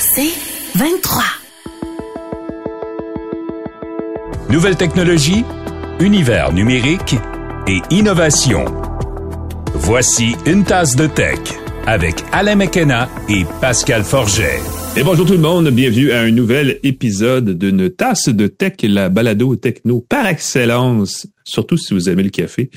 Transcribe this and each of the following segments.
C'est 23. Nouvelles technologies, univers numérique et innovation. Voici une tasse de tech avec Alain McKenna et Pascal Forget. Et bonjour tout le monde, bienvenue à un nouvel épisode d'une tasse de tech, la balado techno par excellence, surtout si vous aimez le café.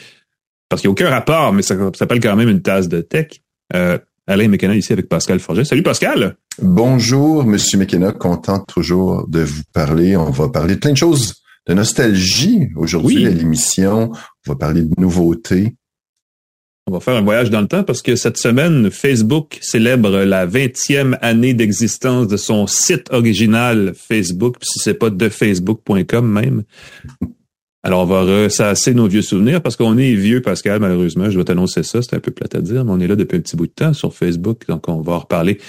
Parce qu'il n'y a aucun rapport, mais ça, s'appelle quand même une tasse de tech. Euh, Alain McKenna ici avec Pascal Forget. Salut Pascal! Bonjour Monsieur McKenna, content toujours de vous parler. On va parler de plein de choses de nostalgie aujourd'hui à l'émission. On va parler de nouveautés. On va faire un voyage dans le temps parce que cette semaine, Facebook célèbre la 20e année d'existence de son site original Facebook, si c'est pas de facebook.com même. Alors, on va ressasser nos vieux souvenirs parce qu'on est vieux, Pascal, malheureusement. Je dois t'annoncer ça. C'est un peu plate à dire, mais on est là depuis un petit bout de temps sur Facebook. Donc, on va en reparler.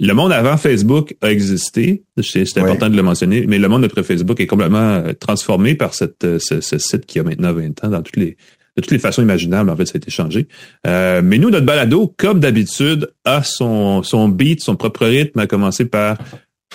Le monde avant Facebook a existé. C'est important de le mentionner. Mais le monde après Facebook est complètement euh, transformé par cette, euh, ce, site qui a maintenant 20 ans dans toutes les, de toutes les façons imaginables. En fait, ça a été changé. Euh, mais nous, notre balado, comme d'habitude, a son, son beat, son propre rythme, à commencer par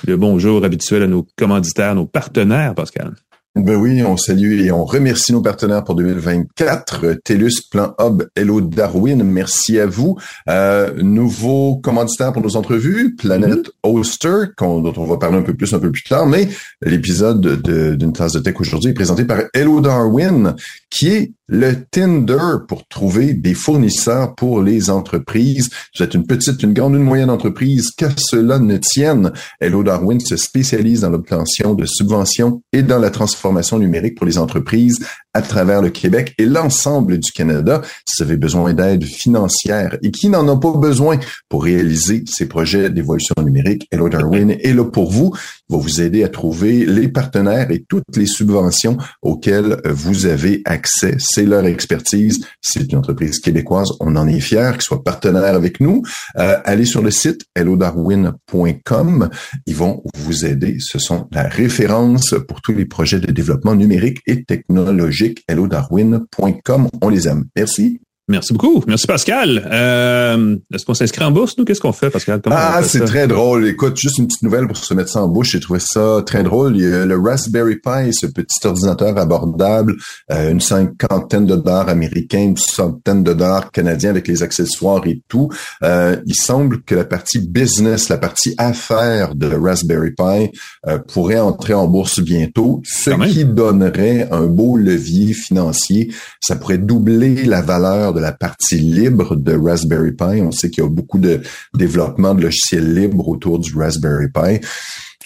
le bonjour habituel à nos commanditaires, nos partenaires, Pascal. Ben oui, on salue et on remercie nos partenaires pour 2024. TELUS, Plan Hub, Hello Darwin, merci à vous. Euh, nouveau commanditaire pour nos entrevues, Planet Oster, dont on va parler un peu plus un peu plus tard, mais l'épisode d'une tasse de tech aujourd'hui est présenté par Hello Darwin, qui est le Tinder pour trouver des fournisseurs pour les entreprises. Vous êtes une petite, une grande, une moyenne entreprise, que cela ne tienne? Hello Darwin se spécialise dans l'obtention de subventions et dans la transformation numérique pour les entreprises à travers le Québec et l'ensemble du Canada. Si vous avez besoin d'aide financière et qui n'en a pas besoin pour réaliser ces projets d'évolution numérique, Hello Darwin est là pour vous. Il va vous aider à trouver les partenaires et toutes les subventions auxquelles vous avez accès. C'est leur expertise. C'est une entreprise québécoise. On en est fiers qu'ils soient partenaires avec nous. Euh, allez sur le site hellodarwin.com. Ils vont vous aider. Ce sont la référence pour tous les projets de développement numérique et technologique hellodarwin.com. On les aime. Merci. Merci beaucoup. Merci Pascal. Euh, Est-ce qu'on s'inscrit en bourse, nous? Qu'est-ce qu'on fait, Pascal? ah, c'est très drôle. Écoute, juste une petite nouvelle pour se mettre ça en bouche. J'ai trouvé ça très drôle. Il y a le Raspberry Pi, ce petit ordinateur abordable, euh, une cinquantaine de dollars américains, une centaine de dollars canadiens avec les accessoires et tout. Euh, il semble que la partie business, la partie affaires de Raspberry Pi euh, pourrait entrer en bourse bientôt, ce qui donnerait un beau levier financier. Ça pourrait doubler la valeur de la partie libre de Raspberry Pi. On sait qu'il y a beaucoup de développement de logiciels libres autour du Raspberry Pi.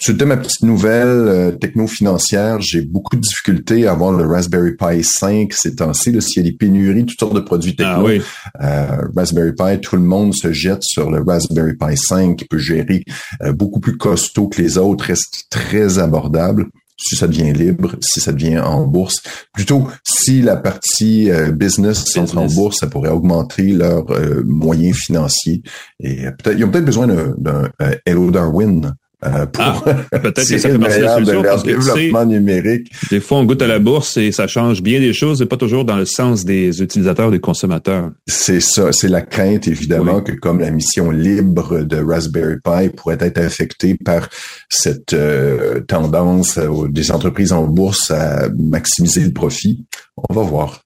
C'était ma petite nouvelle euh, techno-financière. J'ai beaucoup de difficultés à avoir le Raspberry Pi 5 ces temps-ci. S'il y a des pénuries, toutes sortes de produits techno, ah euh, Raspberry Pi, tout le monde se jette sur le Raspberry Pi 5 qui peut gérer euh, beaucoup plus costaud que les autres, reste très abordable si ça devient libre, si ça devient en bourse. Plutôt, si la partie euh, business entre en bourse, ça pourrait augmenter leurs euh, moyens financiers. Et euh, peut-être, ils ont peut-être besoin d'un Hello Darwin euh, pour ah, peut-être que ça fait partie de la solution parce que développement numérique. Des fois, on goûte à la bourse et ça change bien des choses, et pas toujours dans le sens des utilisateurs, des consommateurs. C'est ça, c'est la crainte évidemment que comme la mission libre de Raspberry Pi pourrait être affectée par cette euh, tendance euh, des entreprises en bourse à maximiser le profit. On va voir.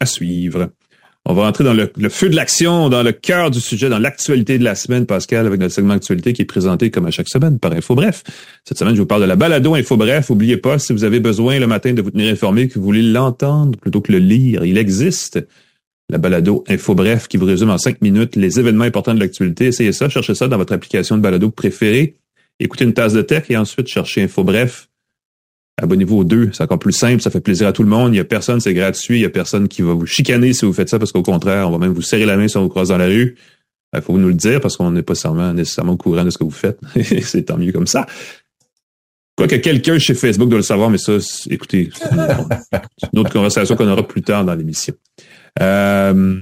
À suivre. On va rentrer dans le, feu de l'action, dans le cœur du sujet, dans l'actualité de la semaine, Pascal, avec notre segment actualité qui est présenté comme à chaque semaine par Info Bref. Cette semaine, je vous parle de la balado Info Bref. N'oubliez pas, si vous avez besoin le matin de vous tenir informé, que vous voulez l'entendre plutôt que le lire, il existe. La balado Info Bref qui vous résume en cinq minutes les événements importants de l'actualité. Essayez ça, cherchez ça dans votre application de balado préférée. Écoutez une tasse de tech et ensuite cherchez Info Bref Abonnez-vous aux deux, c'est encore plus simple, ça fait plaisir à tout le monde. Il y a personne, c'est gratuit, il y a personne qui va vous chicaner si vous faites ça, parce qu'au contraire, on va même vous serrer la main si on vous croise dans la rue. Il faut nous le dire parce qu'on n'est pas nécessairement, nécessairement au courant de ce que vous faites. c'est tant mieux comme ça. Quoique quelqu'un chez Facebook doit le savoir, mais ça, écoutez, c'est une autre conversation qu'on aura plus tard dans l'émission. Euh,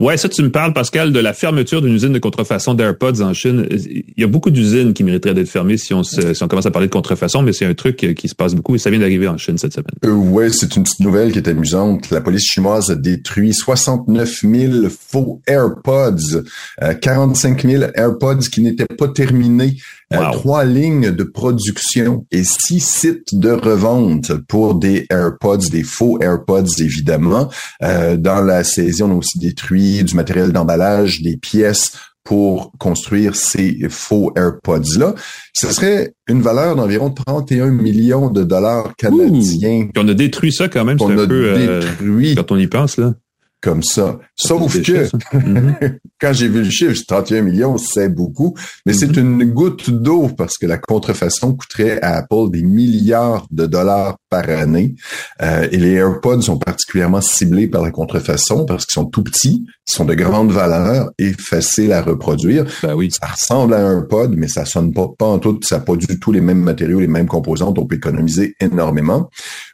Ouais, ça, tu me parles, Pascal, de la fermeture d'une usine de contrefaçon d'AirPods en Chine. Il y a beaucoup d'usines qui mériteraient d'être fermées si on, si on commence à parler de contrefaçon, mais c'est un truc qui se passe beaucoup et ça vient d'arriver en Chine cette semaine. Euh, ouais, c'est une petite nouvelle qui est amusante. La police chinoise a détruit 69 000 faux AirPods, euh, 45 000 AirPods qui n'étaient pas terminés. Euh, trois lignes de production et six sites de revente pour des AirPods, des faux AirPods évidemment. Euh, dans la saisie, on a aussi détruit du matériel d'emballage, des pièces pour construire ces faux AirPods-là. Ce serait une valeur d'environ 31 millions de dollars canadiens. on a détruit ça quand même, c'est un peu euh, détruit. quand on y pense là comme ça. Sauf que, quand j'ai vu le chiffre, 31 millions, c'est beaucoup, mais c'est mm-hmm. une goutte d'eau parce que la contrefaçon coûterait à Apple des milliards de dollars par année. Euh, et les AirPods sont particulièrement ciblés par la contrefaçon parce qu'ils sont tout petits, ils sont de grande valeur et faciles à reproduire. Ben oui. Ça ressemble à un AirPod, mais ça sonne pas, pas en tout, ça n'a pas du tout les mêmes matériaux, les mêmes composantes, on peut économiser énormément.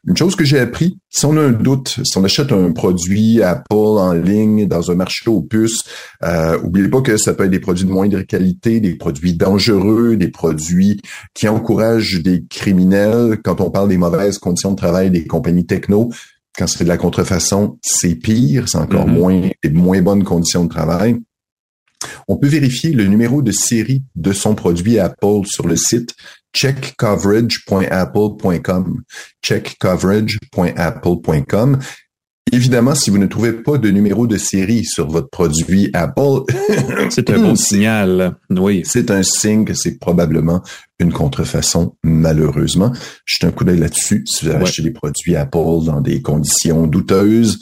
Une chose que j'ai appris, si on a un doute, si on achète un produit Apple en ligne dans un marché aux puces, euh, oubliez pas que ça peut être des produits de moindre qualité, des produits dangereux, des produits qui encouragent des criminels. Quand on parle des mauvaises conditions de travail des compagnies techno, quand c'est de la contrefaçon, c'est pire, c'est encore mm-hmm. moins des moins bonnes conditions de travail. On peut vérifier le numéro de série de son produit Apple sur le site checkcoverage.apple.com. Checkcoverage.apple.com. Évidemment, si vous ne trouvez pas de numéro de série sur votre produit Apple, c'est un bon signal. Oui. C'est un signe que c'est probablement une contrefaçon, malheureusement. Jetez un coup d'œil là-dessus. Si vous avez acheté des produits Apple dans des conditions douteuses,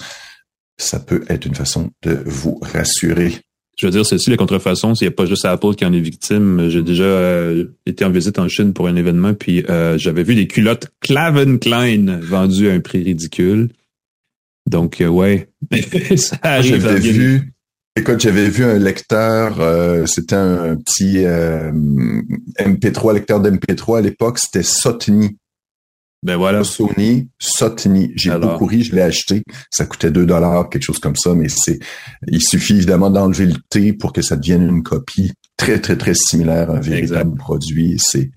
ça peut être une façon de vous rassurer. Je veux dire, ceci, la contrefaçon, a pas juste Apple qui en est victime. J'ai déjà euh, été en visite en Chine pour un événement, puis euh, j'avais vu des culottes Calvin Klein vendues à un prix ridicule. Donc, euh, ouais, ça arrive. J'avais vu, écoute, j'avais vu un lecteur, c'était un petit MP3, lecteur d'MP3 à l'époque, c'était Sotny. Ben voilà. Sony Sotny. J'ai beaucoup ri, je l'ai acheté. Ça coûtait 2 dollars, quelque chose comme ça, mais c'est, il suffit évidemment d'enlever le T pour que ça devienne une copie très, très, très similaire à un véritable produit. C'est,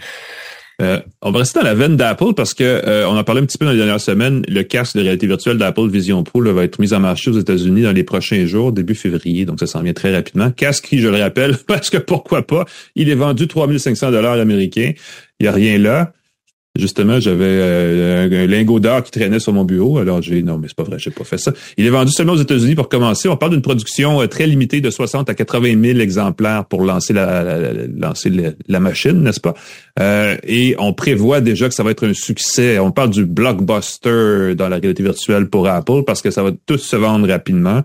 euh, on va rester dans la veine d'Apple parce que euh, on en parlait un petit peu dans les dernières semaines. Le casque de réalité virtuelle d'Apple Vision Pro va être mis en marché aux États-Unis dans les prochains jours, début février. Donc ça s'en vient très rapidement. Casque qui, je le rappelle, parce que pourquoi pas, il est vendu 3500 dollars américains. Il y a rien là. Justement, j'avais euh, un, lingot d'or qui traînait sur mon bureau. Alors j'ai non, mais c'est pas vrai, j'ai pas fait ça. Il est vendu seulement aux États-Unis pour commencer. On parle d'une production euh, très limitée de 60 à 80 000 exemplaires pour lancer la, machine, n'est-ce pas? Euh, Et on prévoit déjà que ça va être un succès. On parle du blockbuster dans la réalité virtuelle pour Apple parce que ça va tout se vendre rapidement.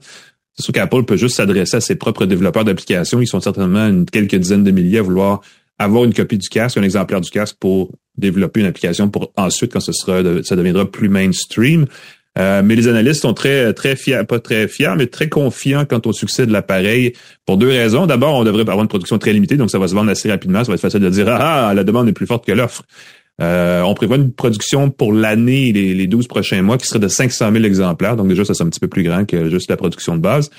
C'est sûr qu'Apple peut juste s'adresser à ses propres développeurs d'applications. Ils sont certainement une, quelques dizaines de milliers à vouloir avoir une copie du casque, un exemplaire du casque pour développer une application pour ensuite, quand ce sera, ça deviendra plus mainstream. Euh, mais les analystes sont très, très fiers, pas très fiers, mais très confiants quant au succès de l'appareil pour deux raisons. D'abord, on devrait avoir une production très limitée, donc ça va se vendre assez rapidement. Ça va être facile de dire, ah, ah la demande est plus forte que l'offre. Euh, on prévoit une production pour l'année, les, les 12 prochains mois, qui serait de 500 000 exemplaires. Donc déjà, ça c'est un petit peu plus grand que juste la production de base.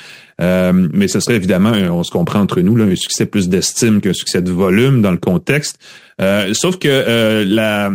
Euh, mais ce serait évidemment, on se comprend entre nous, un succès plus d'estime qu'un succès de volume dans le contexte. Euh, sauf que la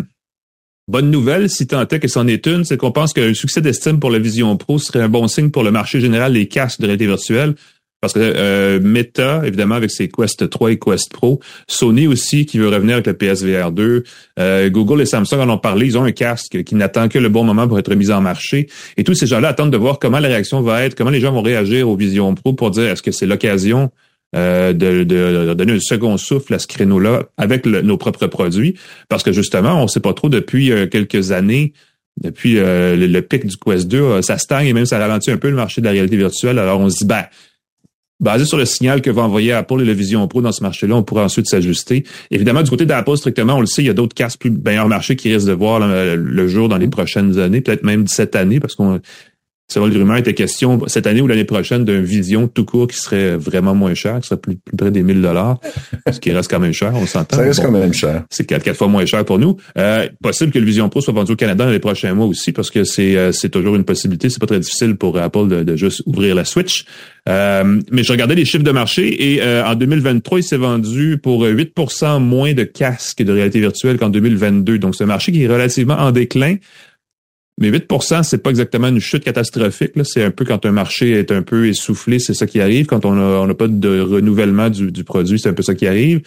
bonne nouvelle, si tant est que c'en est une, c'est qu'on pense le succès d'estime pour la Vision Pro serait un bon signe pour le marché général des casques de réalité virtuelle. Parce que euh, Meta, évidemment, avec ses Quest 3 et Quest Pro, Sony aussi qui veut revenir avec le PSVR 2, euh, Google et Samsung en ont parlé, ils ont un casque qui n'attend que le bon moment pour être mis en marché. Et tous ces gens-là attendent de voir comment la réaction va être, comment les gens vont réagir aux Vision Pro pour dire est-ce que c'est l'occasion euh, de, de, donner un second souffle à ce créneau-là avec nos propres produits? Parce que justement, on ne sait pas trop depuis euh, quelques années depuis le, le, pic du Quest 2, ça stagne et même ça ralentit un peu le marché de la réalité virtuelle. Alors on se dit, ben, basé sur le signal que va envoyer Apple et la Vision Pro dans ce marché-là, on pourra ensuite s'ajuster. Évidemment, du côté d'Apple, strictement, on le sait, il y a d'autres casques plus meilleurs marché qui risquent de voir le, jour dans les prochaines années, peut-être même cette année, parce qu'on Ça va, le rumeur était question cette année ou l'année prochaine d'un vision tout court qui serait vraiment moins cher, qui serait plus, près des 1000 dollars, ce qui reste quand même cher, on s'entend. Ça reste quand même cher. C'est quatre, quatre fois moins cher pour nous. Euh, possible que le Vision Pro soit vendu au Canada dans les prochains mois aussi, parce que c'est euh, c'est toujours une possibilité. C'est pas très difficile pour Apple de, de juste ouvrir la Switch. Euh, mais je regardais les chiffres de marché et en 2023, il s'est vendu pour 8% moins de casques de réalité virtuelle qu'en 2022. Donc c'est un marché qui est relativement en déclin. Mais 8% c'est pas exactement une chute catastrophique. C'est un peu quand un marché est un peu essoufflé, c'est ça qui arrive. Quand on n'a pas de renouvellement du, produit, c'est un peu ça qui arrive.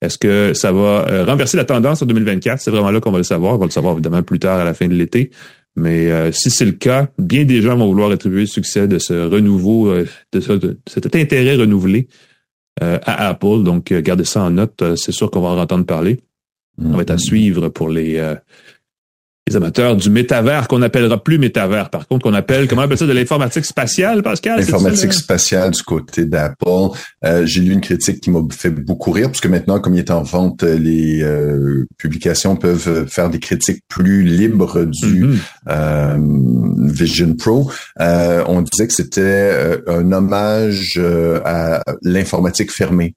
Est-ce que ça va euh, renverser la tendance en 2024? C'est vraiment là qu'on va le savoir. On va le savoir évidemment plus tard à la fin de l'été. Mais euh, si c'est le cas, bien des gens vont vouloir attribuer le succès de ce renouveau, euh, de, cet intérêt renouvelé à Apple. Donc, gardez ça en note. c'est sûr qu'on va en entendre parler. On va être à mm-hmm. suivre pour les les amateurs du métavers qu'on n'appellera plus métavers, par contre, qu'on appelle, comment on appelle ça, de l'informatique spatiale, Pascal? L'informatique spatiale du côté d'Apple. Euh, j'ai lu une critique qui m'a fait beaucoup rire, parce que maintenant, comme il est en vente, les euh, publications peuvent faire des critiques plus libres du mm-hmm. euh, Vision Pro. on disait que c'était un hommage à l'informatique fermée.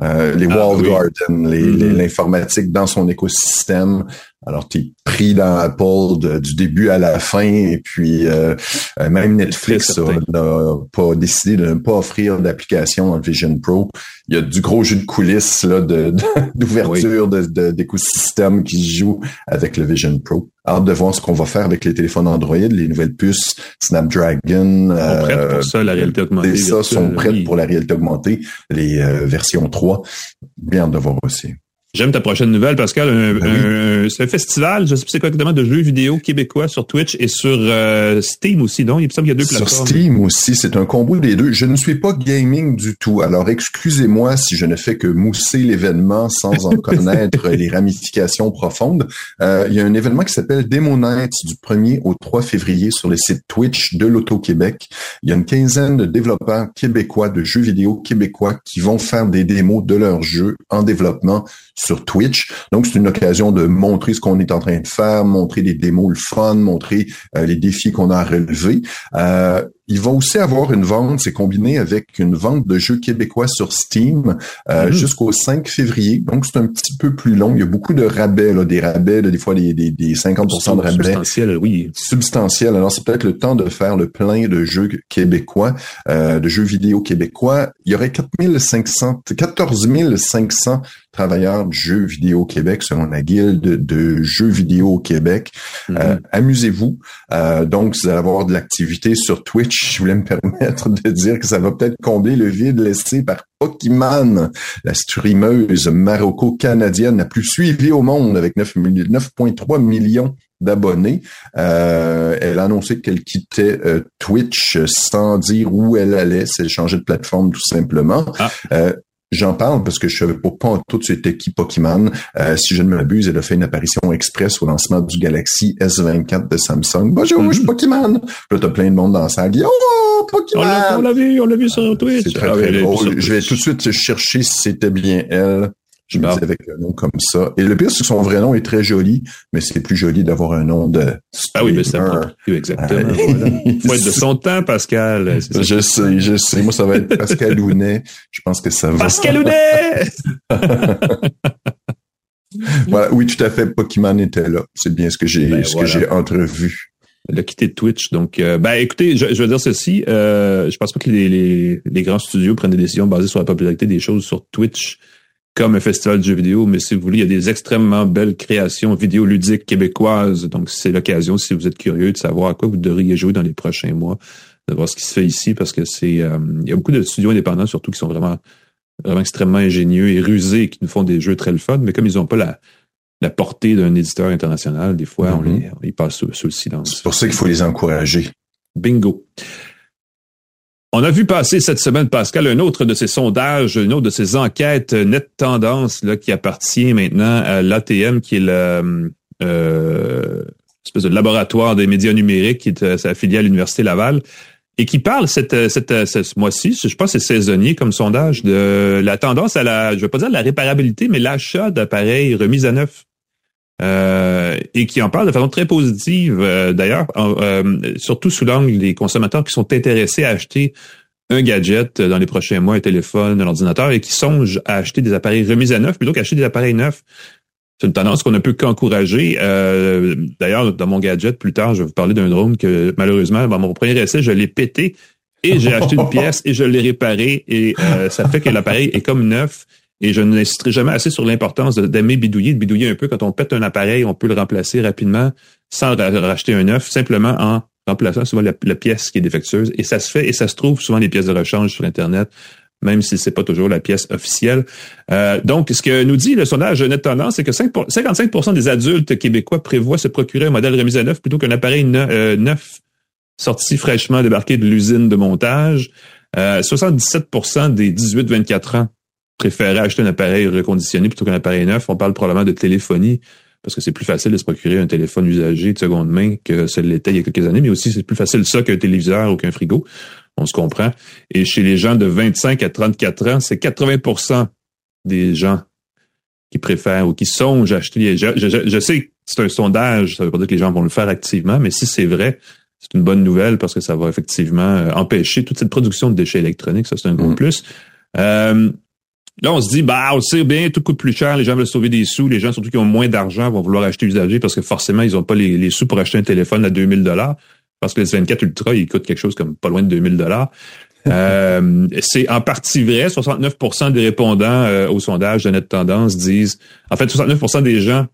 les ah, walled gardens, mm-hmm. l'informatique dans son écosystème, alors, tu es pris dans Apple du début à la fin, et puis euh, euh, même Netflix n'a pas décidé de ne pas offrir d'application dans le Vision Pro. Il y a du gros jeu de coulisses là, d'ouverture de, d'écosystème qui se joue avec le Vision Pro. Hâte de voir ce qu'on va faire avec les téléphones Android, les nouvelles puces Snapdragon. Euh, pour ça, la réalité augmentée. ça sont prêtes pour la réalité augmentée, les versions 3. Bien de voir aussi. J'aime ta prochaine nouvelle, Pascal. Ben c'est un festival, je sais pas c'est quoi exactement, de jeux vidéo québécois sur Twitch et sur euh, Steam aussi, non? Il me semble qu'il y a deux plateformes. Sur Steam aussi, c'est un combo des deux. Je ne suis pas gaming du tout, alors excusez-moi si je ne fais que mousser l'événement sans en connaître les ramifications profondes. Euh, il y a un événement qui s'appelle Demo Night du 1er au 3 février sur les sites Twitch de l'Auto-Québec. Il y a une quinzaine de développeurs québécois, de jeux vidéo québécois qui vont faire des démos de leurs jeux en développement sur Twitch. Donc, c'est une occasion de montrer ce qu'on est en train de faire, montrer des démos le fun, montrer euh, les défis qu'on a à relever. Euh, ils vont aussi avoir une vente, c'est combiné avec une vente de jeux québécois sur Steam euh, mm-hmm. jusqu'au 5 février. Donc, c'est un petit peu plus long. Il y a beaucoup de rabais, là, des rabais, des fois des, des, des 50% de rabais. Substantiel, oui. Substantiel. Alors, c'est peut-être le temps de faire le plein de jeux québécois, euh, de jeux vidéo québécois. Il y aurait 4500, 14 500 travailleurs de jeux vidéo Québec selon la guilde de jeux vidéo au Québec. Mm-hmm. Euh, amusez-vous. Euh, donc, vous allez avoir de l'activité sur Twitch. Je voulais me permettre de dire que ça va peut-être combler le vide laissé par Pokémon, la streameuse maroco-canadienne la plus suivie au monde avec 9,3 millions d'abonnés. Euh, elle a annoncé qu'elle quittait Twitch sans dire où elle allait. C'est changer de plateforme tout simplement. Ah. J'en parle parce que je savais pas, pas tout c'était qui Pokémon. Euh, si je ne m'abuse, elle a fait une apparition express au lancement du Galaxy S24 de Samsung. Bonjour, je suis. Pokémon. Là, t'as plein de monde dans la salle. Oh, Pokémon! On l'a vu, on l'a vu sur Twitch. C'est très, ah très drôle. Je vais tout de suite chercher si c'était bien elle. Je me dis avec un nom comme ça. Et le pire, c'est que son vrai nom est très joli, mais c'est plus joli d'avoir un nom de. Ah oui, mais c'est exactement. Il Faut être de son temps, Pascal. Je sais, je sais. Moi, ça va être Pascal Ounet. Je pense que ça va. Pascal Ounet! voilà, oui, tout à fait. Pokémon était là. C'est bien ce que j'ai, ben, ce que j'ai entrevu. Elle a quitté Twitch. Donc, euh, ben, écoutez, je, je, veux dire ceci. Euh, je pense pas que les, les, les, grands studios prennent des décisions basées sur la popularité des choses sur Twitch comme un festival de jeux vidéo, mais si vous voulez, il y a des extrêmement belles créations vidéoludiques québécoises. Donc, c'est l'occasion, si vous êtes curieux, de savoir à quoi vous devriez jouer dans les prochains mois, de voir ce qui se fait ici, parce que c'est, euh, il y a beaucoup de studios indépendants, surtout, qui sont vraiment, vraiment extrêmement ingénieux et rusés, qui nous font des jeux très le fun, mais comme ils n'ont pas la, la portée d'un éditeur international, des fois, on, mm-hmm. les, on les passe sous, sous le silence. C'est pour ça qu'il faut les encourager. Bingo. On a vu passer cette semaine, Pascal, un autre de ces sondages, une autre de ces enquêtes net tendance là, qui appartient maintenant à l'ATM, qui est le euh, espèce de laboratoire des médias numériques, qui est euh, affilié à l'Université Laval, et qui parle cette, cette, ce mois-ci, je pense que c'est saisonnier comme sondage, de la tendance à la, je vais pas dire la réparabilité, mais l'achat d'appareils remis à neuf. Euh, et qui en parle de façon très positive, euh, d'ailleurs, surtout sous l'angle des consommateurs qui sont intéressés à acheter un gadget dans les prochains mois, un téléphone, un ordinateur, et qui songent à acheter des appareils remis à neuf plutôt qu'acheter des appareils neufs. C'est une tendance qu'on ne peut qu'encourager. Euh, D'ailleurs, dans mon gadget, plus tard, je vais vous parler d'un drone que malheureusement, dans mon premier essai, je l'ai pété et j'ai acheté une pièce et je l'ai réparé et euh, ça fait que l'appareil est comme neuf. Et je n'insisterai jamais assez sur l'importance d'aimer bidouiller, de bidouiller un peu. Quand on pète un appareil, on peut le remplacer rapidement sans racheter un neuf, simplement en remplaçant souvent la, pièce qui est défectueuse. Et ça se fait et ça se trouve souvent les pièces de rechange sur Internet, même si c'est pas toujours la pièce officielle. Euh, donc, ce que nous dit le sondage Net Tendance, c'est que 55% des adultes québécois prévoient se procurer un modèle remis à neuf plutôt qu'un appareil euh, neuf sorti fraîchement débarqué de l'usine de montage. 77% euh, des 18-24 ans préféraient acheter un appareil reconditionné plutôt qu'un appareil neuf. On parle probablement de téléphonie parce que c'est plus facile de se procurer un téléphone usagé de seconde main que ce l'était il y a quelques années, mais aussi c'est plus facile ça qu'un téléviseur ou qu'un frigo. On se comprend. Et chez les gens de 25 à 34 ans, c'est 80% des gens qui préfèrent ou qui songent à acheter. Je, je, sais que c'est un sondage, ça veut pas dire que les gens vont le faire activement, mais si c'est vrai, c'est une bonne nouvelle parce que ça va effectivement euh, empêcher toute cette production de déchets électroniques. Ça, c'est un gros mm. plus. Euh, là, on se dit, bah, on sait bien, tout coûte plus cher, les gens veulent sauver des sous, les gens surtout qui ont moins d'argent vont vouloir acheter usagé parce que forcément, ils n'ont pas les, sous pour acheter un téléphone à 2000 dollars parce que le S24 Ultra, il coûte quelque chose comme pas loin de 2000 dollars. euh, c'est en partie vrai. 69% des répondants euh, au sondage de Net Tendance disent, en fait, 69% des gens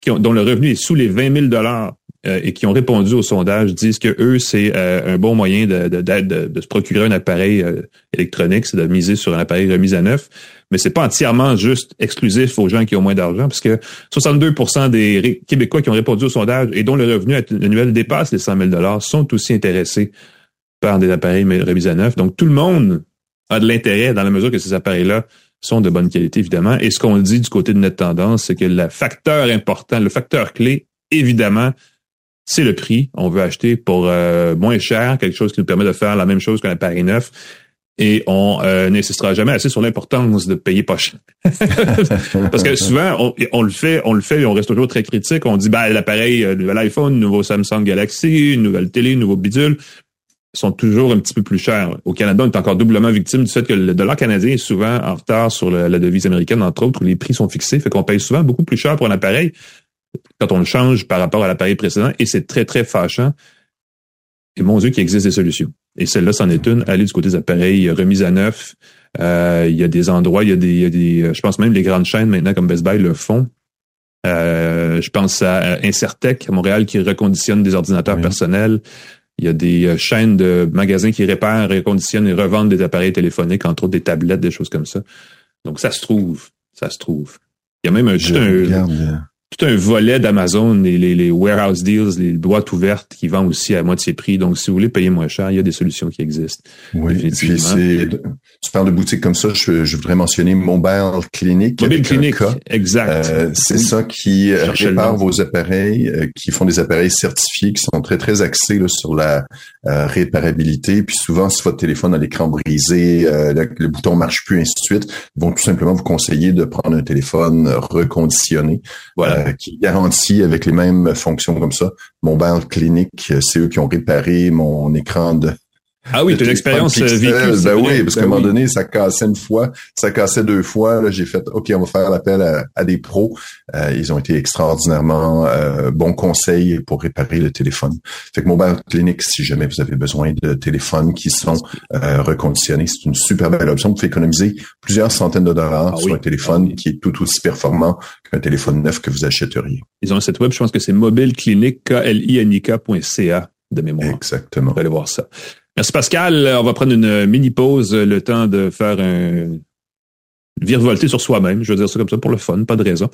qui ont, dont le revenu est sous les 20 000 dollars euh, et qui ont répondu au sondage disent que eux, c'est euh, un bon moyen de, de, de, se procurer un appareil électronique, c'est de miser sur un appareil remis à neuf. Mais c'est pas entièrement juste exclusif aux gens qui ont moins d'argent, parce que 62% des Québécois qui ont répondu au sondage et dont le revenu annuel dépasse les 100 000 sont aussi intéressés par des appareils remis à neuf. Donc, tout le monde a de l'intérêt dans la mesure que ces appareils-là sont de bonne qualité, évidemment. Et ce qu'on dit du côté de notre tendance, c'est que le facteur important, le facteur clé, évidemment, c'est le prix. On veut acheter pour euh, moins cher, quelque chose qui nous permet de faire la même chose qu'un appareil neuf. Et on euh, n'insistera jamais assez sur l'importance de payer pas cher. Parce que souvent, on, le fait, on le fait et on reste toujours très critique. On dit, ben, l'appareil, euh, nouvel iPhone, nouveau Samsung Galaxy, une nouvelle télé, nouveau bidule, sont toujours un petit peu plus chers. Au Canada, on est encore doublement victime du fait que le dollar canadien est souvent en retard sur la devise américaine, entre autres, où les prix sont fixés. Fait qu'on paye souvent beaucoup plus cher pour un appareil quand on le change par rapport à l'appareil précédent, et c'est très, très fâchant. Et mon Dieu, qu'il existe des solutions. Et celle-là, c'en est une. Aller du côté des appareils remis à neuf. Euh, il y a des endroits, il y a des, il y a des, je pense même les grandes chaînes maintenant comme Best Buy le font. Euh, je pense à Incertec à Montréal qui reconditionne des ordinateurs personnels. Il y a des euh, chaînes de magasins qui réparent, reconditionnent et revendent des appareils téléphoniques, entre autres des tablettes, des choses comme ça. Donc ça se trouve, ça se trouve. Il y a même un, un, tout un volet d'Amazon, les, les, warehouse deals, les boîtes ouvertes qui vendent aussi à moitié prix. Donc, si vous voulez payer moins cher, il y a des solutions qui existent. Oui, puis c'est, tu parles de boutiques comme ça, je, je voudrais mentionner Mobile Clinic. Mobile Clinic, exact. Euh, c'est ça qui euh, répare vos appareils, euh, qui font des appareils certifiés, qui sont très, très axés là, sur la réparabilité. Puis souvent, si votre téléphone a l'écran brisé, le, le, bouton marche plus, ainsi de suite, ils vont tout simplement vous conseiller de prendre un téléphone reconditionné. Voilà euh, qui garantit avec les mêmes fonctions comme ça. Mon bar clinique, c'est eux qui ont réparé mon écran de ah oui, tu une expérience euh, vécue. Ben oui, parce qu'à un ben moment donné, ça cassait une fois, ça cassait deux fois. Là, j'ai fait, OK, on va faire l'appel à, des pros. Euh, ils ont été extraordinairement euh, bons conseils pour réparer le téléphone. Fait que Mobile Clinic, si jamais vous avez besoin de téléphones qui sont euh, reconditionnés, c'est une super belle option. Vous pouvez économiser plusieurs centaines de dollars ah sur un téléphone ah qui est tout aussi performant qu'un téléphone neuf que vous achèteriez. Ils ont un site web, je pense que c'est mobileclinic, de mémoire. Exactement. Vous allez voir ça. Merci Pascal. On va prendre une mini pause, le temps de faire un virevolter sur soi-même. Je veux dire ça comme ça pour le fun, pas de raison.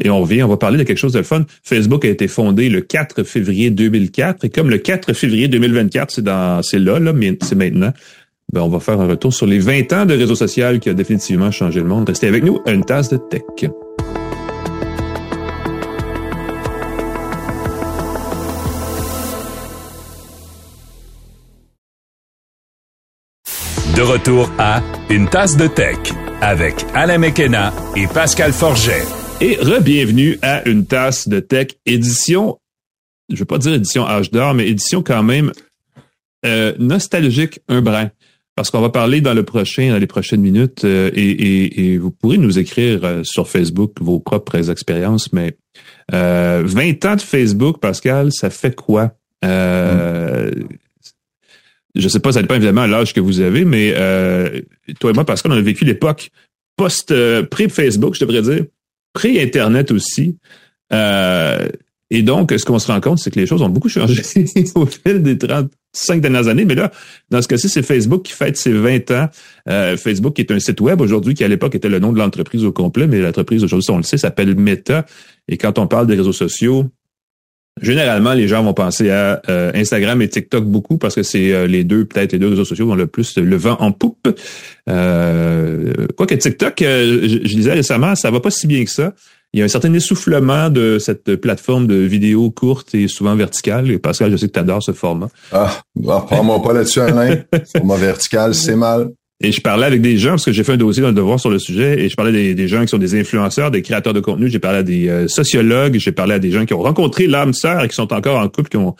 Et on revient, on va parler de quelque chose de fun. Facebook a été fondé le 4 février 2004 et comme le 4 février 2024, c'est dans, c'est là, c'est maintenant. Ben, on va faire un retour sur les 20 ans de réseau social qui a définitivement changé le monde. Restez avec nous, une tasse de tech. De retour à Une tasse de tech avec Alain Mekena et Pascal Forget. Et re-bienvenue à une tasse de tech édition, je veux pas dire édition âge d'or, mais édition quand même euh, nostalgique un brin. Parce qu'on va parler dans le prochain, dans les prochaines minutes, euh, et, vous pourrez nous écrire euh, sur Facebook vos propres expériences, mais 20 ans de Facebook, Pascal, ça fait quoi? Euh, Je sais pas, ça dépend évidemment à l'âge que vous avez, mais toi et moi, Pascal, on a vécu l'époque post pré-Facebook, je devrais dire pré-Internet aussi. Euh, et donc, ce qu'on se rend compte, c'est que les choses ont beaucoup changé au fil des 35 dernières années. Mais là, dans ce cas-ci, c'est Facebook qui fête ses 20 ans. Euh, Facebook qui est un site web aujourd'hui qui, à l'époque, était le nom de l'entreprise au complet, mais l'entreprise aujourd'hui, on le sait, s'appelle Meta. Et quand on parle des réseaux sociaux, généralement, les gens vont penser à euh, Instagram et TikTok beaucoup parce que c'est les deux, peut-être les deux réseaux sociaux ont le plus le vent en poupe. Euh, Quoique TikTok, je, je, disais récemment, ça va pas si bien que ça il y a un certain essoufflement de cette plateforme de vidéos courtes et souvent verticales. Et Pascal, je sais que tu adores ce format. Ah, bah, prends-moi pas là-dessus, Alain. format vertical, c'est mal. Et je parlais avec des gens, parce que j'ai fait un dossier dans le devoir sur le sujet, et je parlais des, gens qui sont des influenceurs, des créateurs de contenu, j'ai parlé à des euh, sociologues, j'ai parlé à des gens qui ont rencontré l'âme sœur et qui sont encore en couple, qui ont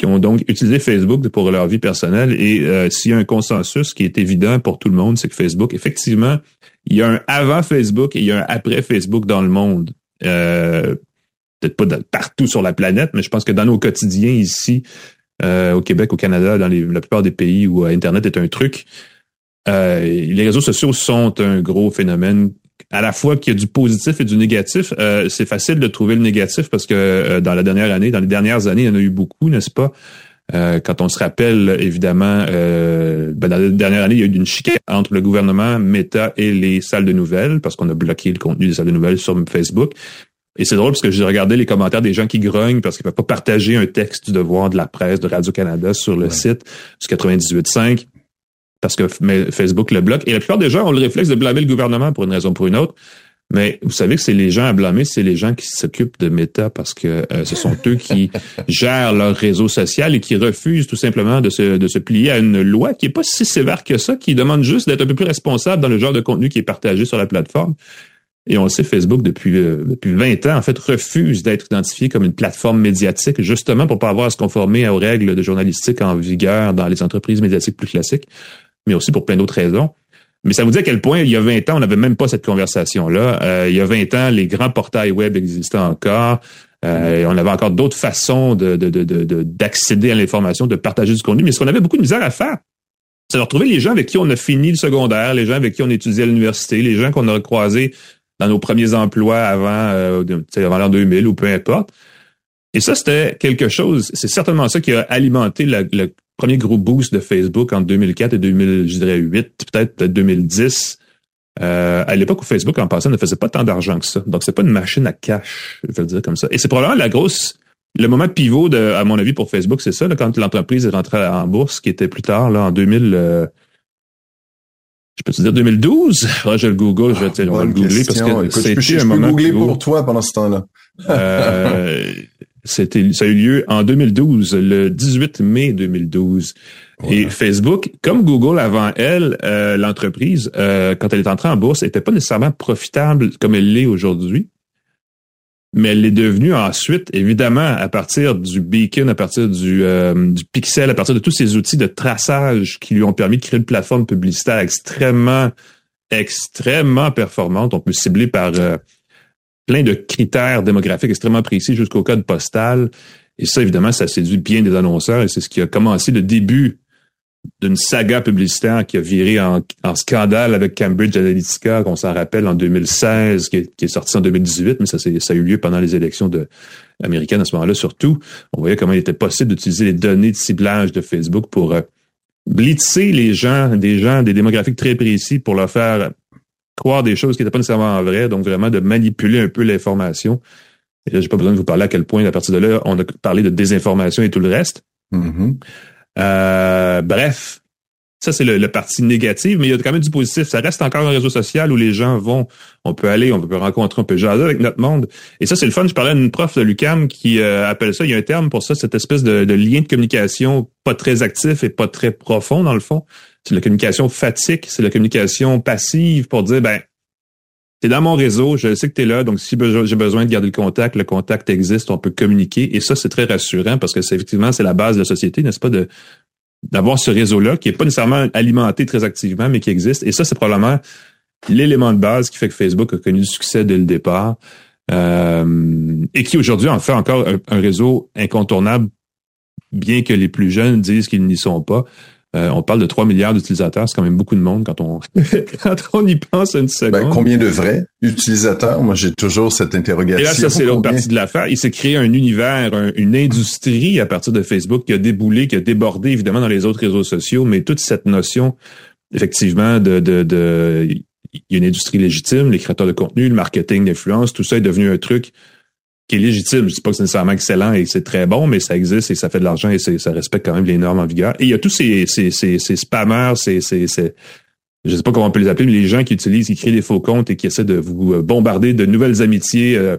qui ont donc utilisé Facebook pour leur vie personnelle. Et euh, s'il y a un consensus qui est évident pour tout le monde, c'est que Facebook, effectivement, il y a un avant Facebook et il y a un après Facebook dans le monde. Euh, peut-être pas partout sur la planète, mais je pense que dans nos quotidiens ici, euh, au Québec, au Canada, dans la plupart des pays où Internet est un truc, euh, les réseaux sociaux sont un gros phénomène. À la fois qu'il y a du positif et du négatif, c'est facile de trouver le négatif parce que dans la dernière année, dans les dernières années, il y en a eu beaucoup, n'est-ce pas? quand on se rappelle, évidemment, ben, dans la dernière année, il y a eu une chicane entre le gouvernement, Meta et les salles de nouvelles, parce qu'on a bloqué le contenu des salles de nouvelles sur Facebook. Et c'est drôle parce que j'ai regardé les commentaires des gens qui grognent parce qu'ils ne peuvent pas partager un texte du devoir de la presse de Radio-Canada sur le site du 98.5 parce que Facebook le bloque. Et la plupart des gens ont le réflexe de blâmer le gouvernement pour une raison ou pour une autre. Mais vous savez que c'est les gens à blâmer, c'est les gens qui s'occupent de Meta parce que euh, ce sont eux qui gèrent leur réseau social et qui refusent tout simplement de se, de se plier à une loi qui est pas si sévère que ça, qui demande juste d'être un peu plus responsable dans le genre de contenu qui est partagé sur la plateforme. Et on le sait, Facebook, depuis, euh, depuis 20 ans, en fait, refuse d'être identifié comme une plateforme médiatique, justement pour pas avoir à se conformer aux règles de journalistique en vigueur dans les entreprises médiatiques plus classiques, mais aussi pour plein d'autres raisons. Mais ça vous dit à quel point, il y a 20 ans, on n'avait même pas cette conversation-là. Euh, il y a 20 ans, les grands portails web existaient encore. Euh, on avait encore d'autres façons de, d'accéder à l'information, de partager du contenu. Mais ce qu'on avait beaucoup de misère à faire, c'est de retrouver les gens avec qui on a fini le secondaire, les gens avec qui on étudiait à l'université, les gens qu'on a croisés dans nos premiers emplois avant, euh, avant l'an 2000 ou peu importe. Et ça, c'était quelque chose, c'est certainement ça qui a alimenté le premier gros boost de Facebook en 2004 et 2008, peut-être peut 2010. Euh, à l'époque où Facebook, en passant, ne faisait pas tant d'argent que ça. Donc, c'est pas une machine à cash, je vais le dire comme ça. Et c'est probablement la grosse, le moment pivot, de, à mon avis, pour Facebook, c'est ça, là, quand l'entreprise est rentrée en bourse, qui était plus tard, là, en 2000, euh, je peux te dire 2012? Ah, je le Google, je vais, ah, on va le googler parce que c'était un moment googler pour toi pendant ce temps-là. euh, c'était, ça a eu lieu en 2012, le 18 mai 2012. Et Facebook, comme Google avant elle, euh, l'entreprise, euh, quand elle est entrée en bourse, n'était pas nécessairement profitable comme elle l'est aujourd'hui. Mais elle est devenue ensuite, évidemment, à partir du beacon, à partir du, euh, du pixel, à partir de tous ces outils de traçage qui lui ont permis de créer une plateforme publicitaire extrêmement, extrêmement performante. On peut cibler par plein de critères démographiques extrêmement précis jusqu'au code postal. Et ça, évidemment, ça séduit bien des annonceurs et c'est ce qui a commencé le début d'une saga publicitaire qui a viré en, scandale avec Cambridge Analytica, qu'on s'en rappelle en 2016, qui est, sorti en 2018, mais ça, ça a eu lieu pendant les élections américaines à ce moment-là surtout. On voyait comment il était possible d'utiliser les données de ciblage de Facebook pour euh, blitzer les gens, des gens, des démographiques très précis pour leur faire croire des choses qui n'étaient pas nécessairement vraies, donc vraiment de manipuler un peu l'information. Et là, j'ai pas besoin de vous parler à quel point, à partir de là, on a parlé de désinformation et tout le reste. Mm-hmm. Euh, bref, ça, c'est le, le, parti négatif, mais il y a quand même du positif. Ça reste encore un réseau social où les gens vont, on peut aller, on peut rencontrer, on peut jaser avec notre monde. Et ça, c'est le fun. Je parlais à une prof de l'UCAM qui euh, appelle ça, il y a un terme pour ça, cette espèce de, de, lien de communication pas très actif et pas très profond, dans le fond. C'est la communication fatigue, c'est la communication passive pour dire, ben, T'es dans mon réseau, je sais que tu es là, donc si j'ai besoin de garder le contact, le contact existe, on peut communiquer. Et ça, c'est très rassurant parce que c'est effectivement, c'est la base de la société, n'est-ce pas, de d'avoir ce réseau-là qui est pas nécessairement alimenté très activement, mais qui existe. Et ça, c'est probablement l'élément de base qui fait que Facebook a connu du succès dès le départ. Euh, et qui aujourd'hui en fait encore un réseau incontournable, bien que les plus jeunes disent qu'ils n'y sont pas. Euh, on parle de 3 milliards d'utilisateurs, c'est quand même beaucoup de monde quand on quand on y pense une seconde. Ben, combien de vrais utilisateurs? Moi, j'ai toujours cette interrogation. Et là, ça, c'est l'autre partie de l'affaire. Il s'est créé un univers, une industrie à partir de Facebook qui a déboulé, qui a débordé évidemment dans les autres réseaux sociaux, mais toute cette notion, effectivement, de, de, de il y a une industrie légitime, les créateurs de contenu, le marketing, l'influence, tout ça est devenu un truc qui est légitime. Je dis pas que c'est nécessairement excellent et c'est très bon, mais ça existe et ça fait de l'argent et ça respecte quand même les normes en vigueur. Et il y a tous ces, ces, ces, ces spammers, ces, ces, ces, je sais pas comment on peut les appeler, mais les gens qui utilisent, qui créent des faux comptes et qui essaient de vous bombarder de nouvelles amitiés. Euh,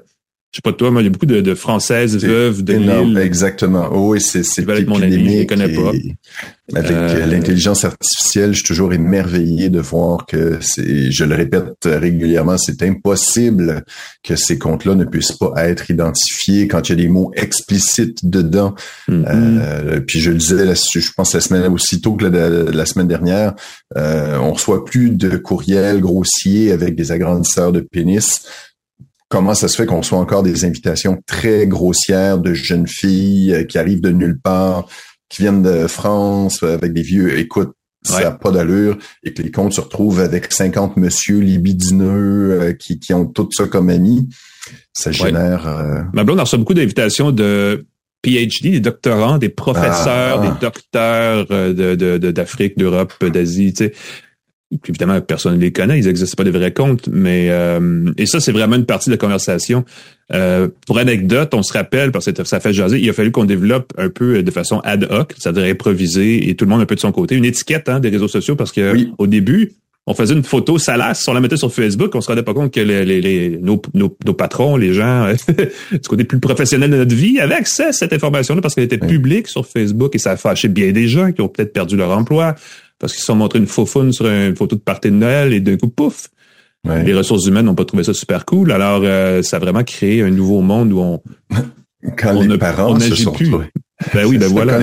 je sais pas toi, moi, il y a beaucoup de, de Françaises veuves de énorme, Exactement. Oh, oui, c'est c'est mon ami, je connais pas. Avec euh, l'intelligence artificielle, je suis toujours émerveillé de voir que c'est, je le répète régulièrement, c'est impossible que ces comptes-là ne puissent pas être identifiés quand il y a des mots explicites dedans. Mm-hmm. euh, puis je le disais, je pense la semaine aussitôt que la, la semaine dernière, euh, on reçoit plus de courriels grossiers avec des agrandisseurs de pénis comment ça se fait qu'on soit encore des invitations très grossières de jeunes filles euh, qui arrivent de nulle part, qui viennent de France euh, avec des vieux, écoute, ça n'a pas d'allure, et que les comptes se retrouvent avec 50 monsieur libidineux euh, qui, qui ont tout ça comme amis. Ça génère... Ma blonde a reçu beaucoup d'invitations de PhD, des doctorants, des professeurs, ah. des docteurs d'Afrique, de, d'Europe, d'Asie, tu sais évidemment, personne ne les connaît, ils n'existent pas des vrais comptes, mais euh, et ça, c'est vraiment une partie de la conversation. Euh, pour anecdote, on se rappelle, parce que ça fait jaser, il a fallu qu'on développe un peu de façon ad hoc, c'est-à-dire improviser, et tout le monde un peu de son côté, une étiquette hein, des réseaux sociaux, parce que au début, on faisait une photo salace, on la mettait sur Facebook, on se rendait pas compte que les, les, nos, nos, patrons, les gens du côté plus professionnel de notre vie, avaient accès à cette information-là parce qu'elle était publique sur Facebook et ça a fâché bien des gens qui ont peut-être perdu leur emploi, parce qu'ils se sont montrés une faufoune sur une photo de partie de Noël et d'un coup, pouf! Les ressources humaines n'ont pas trouvé ça super cool. Alors, euh, ça a vraiment créé un nouveau monde où on, quand les parents se sont plus. Ben oui, ben voilà.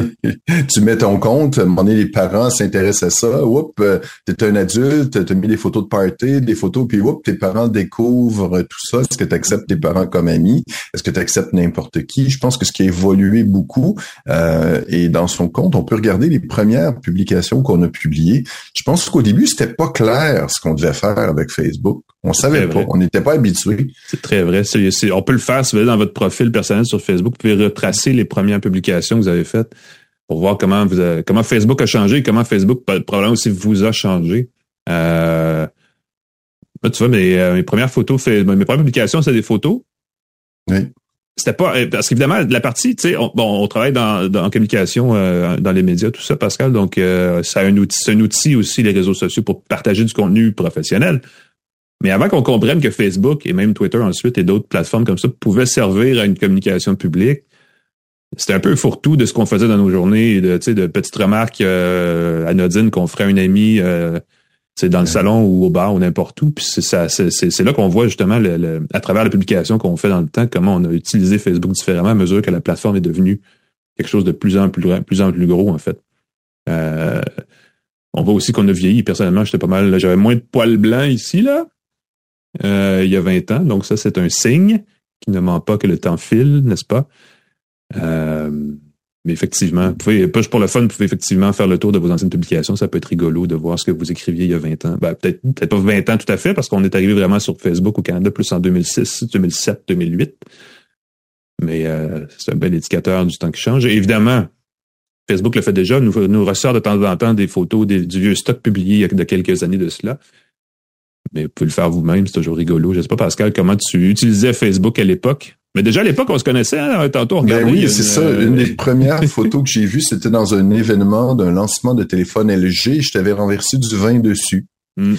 tu mets ton compte, à un moment donné, les parents s'intéressent à ça. Oups, euh, t'es un adulte, t'as mis des photos de party, des photos, puis oups, tes parents découvrent tout ça. Est-ce que tu acceptes tes parents comme amis? Est-ce que tu acceptes n'importe qui? Je pense que ce qui a évolué beaucoup, euh, et dans son compte, on peut regarder les premières publications qu'on a publiées. Je pense qu'au début, c'était pas clair ce qu'on devait faire avec Facebook. On savait pas, on n'était pas habitué. C'est très vrai. on peut le faire si vous allez dans votre profil personnel sur Facebook, vous pouvez retracer les premières publications que vous avez faites pour voir comment vous comment Facebook a changé, comment Facebook probablement aussi vous a changé. Euh, tu vois, mes, euh, mes premières photos, mes premières publications, c'est des photos. Oui. C'était pas euh, parce qu'évidemment la partie, tu sais, on, bon, on travaille dans, dans en communication, dans les médias, tout ça, Pascal. Donc, euh, c'est un outil, c'est un outil aussi les réseaux sociaux pour partager du contenu professionnel. Mais avant qu'on comprenne que Facebook et même Twitter ensuite et d'autres plateformes comme ça pouvaient servir à une communication publique, c'était un peu fourre-tout de ce qu'on faisait dans nos journées, de, de petites remarques euh, anodines qu'on ferait à un ami euh, dans le salon ou au bar ou n'importe où. Puis c'est là qu'on voit justement le, à travers la publication qu'on fait dans le temps comment on a utilisé Facebook différemment à mesure que la plateforme est devenue quelque chose de plus en plus, plus en plus gros en fait. Euh, on voit aussi qu'on a vieilli. Personnellement, j'étais pas mal. J'avais moins de poils blancs ici là. Euh, il y a 20 ans. Donc ça, c'est un signe qui ne ment pas que le temps file, n'est-ce pas? Euh, mais effectivement, vous pouvez, pour le fun, vous pouvez effectivement faire le tour de vos anciennes publications. Ça peut être rigolo de voir ce que vous écriviez il y a 20 ans. Ben, peut-être peut pas 20 ans tout à fait, parce qu'on est arrivé vraiment sur Facebook au Canada plus en 2006, 2007, 2008. Mais euh, c'est un bel indicateur du temps qui change. Et évidemment, Facebook le fait déjà, nous, nous ressort de temps en temps des photos du vieux stock publié il y a de quelques années de cela mais vous pouvez le faire vous-même, c'est toujours rigolo. Je sais pas, Pascal, comment tu utilisais Facebook à l'époque? Mais déjà à l'époque, on se connaissait, hein, tantôt, ben oui, c'est ça. Une des premières photos que j'ai vues, c'était dans un événement d'un lancement de téléphone LG. Je t'avais renversé du vin dessus. Hmm.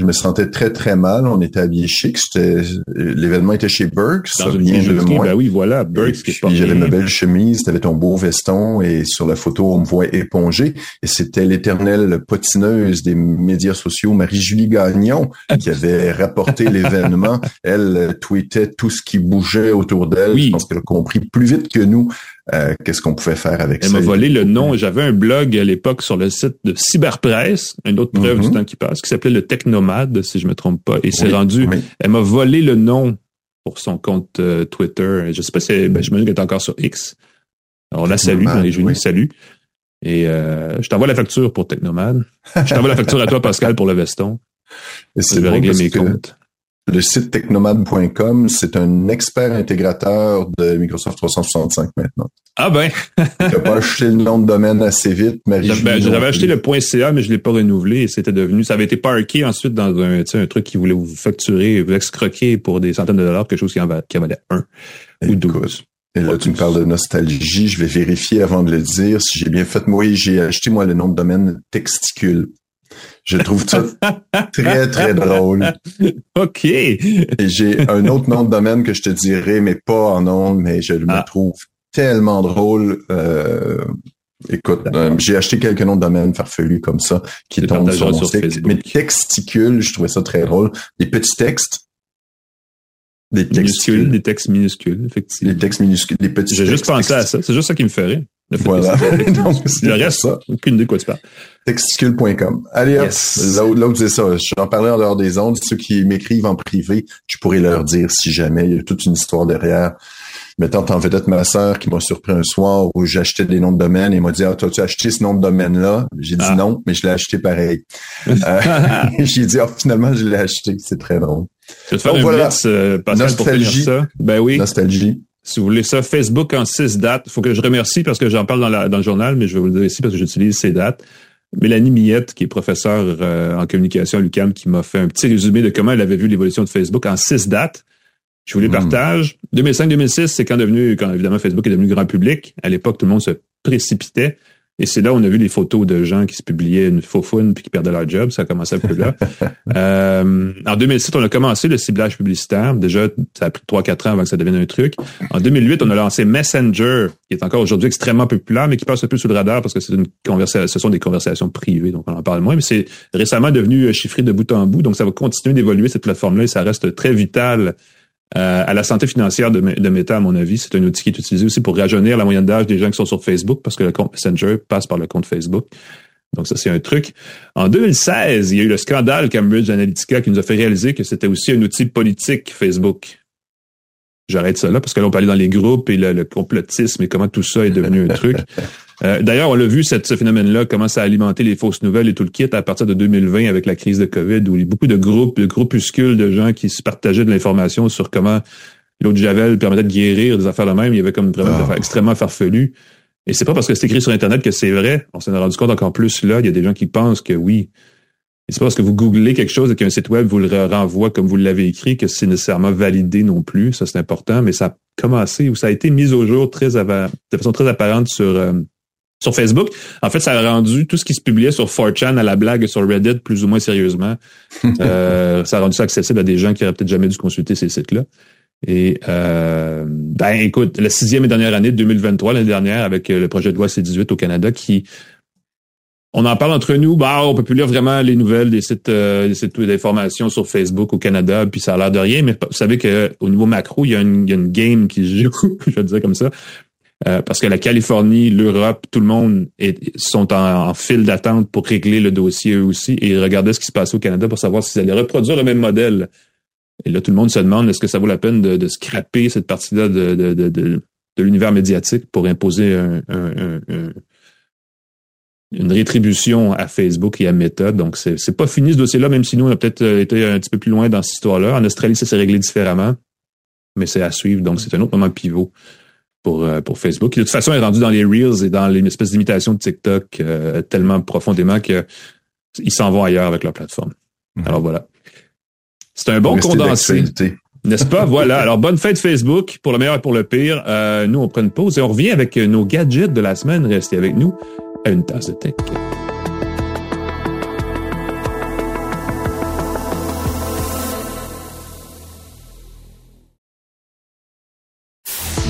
Je me sentais très, très mal. On était habillés chic. C'était, l'événement était chez Burks. Dans une bijouterie, ben oui, voilà, Burks qui puis, j'avais ma belle chemise, t'avais ton beau veston et sur la photo, on me voit épongé. Et c'était l'éternelle potineuse des médias sociaux, Marie-Julie Gagnon, qui avait rapporté l'événement. Elle tweetait tout ce qui bougeait autour d'elle. Je pense qu'elle a compris plus vite que nous euh, qu'est-ce qu'on pouvait faire avec ça. Elle m'a volé le nom. J'avais un blog à l'époque sur le site de Cyberpresse, une autre preuve du mhm. temps qui passe, qui s'appelait le Technomade, si je me trompe pas. Et c'est rendu, elle m'a volé le nom pour son compte euh, Twitter. Je sais pas si, ben, j'imagine qu'elle est encore sur X. Alors la salue dans les jeunes, salut. Et euh, je t'envoie la facture pour Technomade. Je t'envoie la facture à toi, Pascal, pour le veston. Et c'est régler mes comptes. Le site technomad.com, c'est un expert intégrateur de Microsoft 365 maintenant. Ah ben. Tu pas acheté le nom de domaine assez vite, Marie. Ben, j'avais acheté le .ca, mais je l'ai pas renouvelé et c'était devenu, ça avait été parké ensuite dans un, un truc qui voulait vous facturer, vous escroquer pour des centaines de dollars, quelque chose qui en, valait, qui valait un ou douze. Et là, tu me parles de nostalgie. Je vais vérifier avant de le dire si j'ai bien fait. Moi, j'ai acheté, moi, le nom de domaine Texticule. Je trouve ça très, très drôle. OK. Et j'ai un autre nom de domaine que je te dirai, mais pas en nom, mais je le ah. trouve tellement drôle. Euh, écoute, euh, j'ai acheté quelques noms de domaine farfelus comme ça qui tombent sur mon site. Mais texticule, je trouvais ça très drôle. Des petits textes. Des textes minuscules, des textes minuscules, effectivement. Des textes minuscules, des petits J'ai juste pensé à ça. C'est juste ça qui me ferait. Voilà. Donc, le reste, ça. aucune idée de quoi tu parles. Texticule.com. Allez, l'autre, c'est ça. J'en parlais en dehors des ondes. Ceux qui m'écrivent en privé, je pourrais leur dire si jamais il y a toute une histoire derrière. Mettant en vedette ma sœur qui m'a surpris un soir où j'achetais des noms de domaine et m'a dit, ah, toi, tu as acheté ce nom de domaine-là? J'ai dit ah. non, mais je l'ai acheté pareil. euh, J'ai dit, oh, finalement, je l'ai acheté. C'est très drôle. Je vais te faire Donc, voilà. blitz, euh, Nostalgie. pour ça? Ben oui. Nostalgie. Si vous voulez ça, Facebook en six dates. Il faut que je remercie parce que j'en parle dans, dans, le journal, mais je vais vous le dire ici parce que j'utilise ces dates. Mélanie Millette, qui est professeure euh, en communication à l'UQAM, qui m'a fait un petit résumé de comment elle avait vu l'évolution de Facebook en six dates. Je vous les hmm. partage. 2005-2006, c'est quand devenu, quand évidemment Facebook est devenu grand public. À l'époque, tout le monde se précipitait. Et c'est là où on a vu les photos de gens qui se publiaient une faux puis qui perdaient leur job. Ça a commencé un peu là. euh, en 2007, on a commencé le ciblage publicitaire. Déjà, ça a pris 3-4 ans avant que ça devienne un truc. En 2008, on a lancé Messenger, qui est encore aujourd'hui extrêmement populaire, mais qui passe un peu sous le radar parce que c'est une conversation, ce sont des conversations privées, donc on en parle moins. Mais c'est récemment devenu chiffré de bout en bout, donc ça va continuer d'évoluer cette plateforme-là et ça reste très vital euh, à la santé financière de, de Meta, à mon avis, c'est un outil qui est utilisé aussi pour rajeunir la moyenne d'âge des gens qui sont sur Facebook parce que le compte Messenger passe par le compte Facebook. Donc ça, c'est un truc. En 2016, il y a eu le scandale Cambridge Analytica qui nous a fait réaliser que c'était aussi un outil politique Facebook. J'arrête ça là parce que là, on parlait dans les groupes et le, complotisme et comment tout ça est devenu un truc. Euh, d'ailleurs, on l'a vu, cette, ce phénomène-là commence à alimenter les fausses nouvelles et tout le kit à partir de 2020 avec la crise de COVID, où il y a beaucoup de groupes, de groupuscules de gens qui se partageaient de l'information sur comment l'eau de Javel permettait de guérir des affaires de même. Il y avait comme vraiment des ah. affaires extrêmement farfelues. Et c'est pas parce que c'est écrit sur Internet que c'est vrai. On s'en est rendu compte encore plus là. Il y a des gens qui pensent que oui. Et c'est pas parce que vous googlez quelque chose et qu'un site web vous le renvoie comme vous l'avez écrit que c'est nécessairement validé non plus. Ça, c'est important. Mais ça a commencé ou ça a été mis au jour très de façon très apparente sur, euh, sur Facebook. En fait, ça a rendu tout ce qui se publiait sur 4chan à la blague sur Reddit plus ou moins sérieusement. euh, ça a rendu ça accessible à des gens qui auraient peut-être jamais dû consulter ces sites-là. Et euh, ben écoute, la sixième et dernière année de 2023, l'année dernière, avec euh, le projet de loi C-18 au Canada, qui on en parle entre nous, bah on peut plus lire vraiment les nouvelles des sites, euh, des d'information sur Facebook au Canada, puis ça a l'air de rien, mais vous savez qu'au niveau macro, il y, a une, game qui joue, je vais dire comme ça, euh, parce que la Californie, l'Europe, tout le monde sont en, file d'attente pour régler le dossier eux aussi et regarder ce qui se passe au Canada pour savoir s'ils allaient reproduire le même modèle. Et là, tout le monde se demande est-ce que ça vaut la peine de, de scraper cette partie-là de, de, l'univers médiatique pour imposer un, une rétribution à Facebook et à Meta. Donc, c'est, c'est pas fini ce dossier-là, même si nous, on a peut-être euh, été un petit peu plus loin dans cette histoire-là. En Australie, ça s'est réglé différemment, mais c'est à suivre. Donc, c'est un autre moment pivot pour, euh, pour Facebook. de toute façon, il est rendu dans les Reels et dans les espèces d'imitation de TikTok euh, tellement profondément que ils s'en vont ailleurs avec leur plateforme. Mhm. Alors voilà. C'est un bon condensé. N'est-ce pas? voilà. Alors, bonne fête Facebook, pour le meilleur et pour le pire. Euh, nous, on prend une pause et on revient avec nos gadgets de la semaine. Restez avec nous une tasse de tech.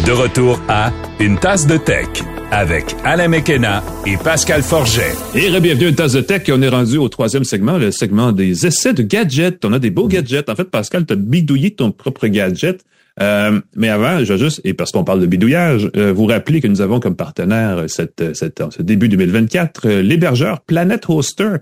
De retour à Une tasse de tech avec Alain Mekena et Pascal Forget. Et bienvenue à une tasse de tech et on est rendu au troisième segment, le segment des essais de gadgets. On a des beaux gadgets. En fait, Pascal, t'as bidouillé ton propre gadget euh, mais avant, je vais juste, et parce qu'on parle de bidouillage, euh, vous rappeler que nous avons comme partenaire cette, cette, ce début 2024 euh, l'hébergeur Planet Hoster.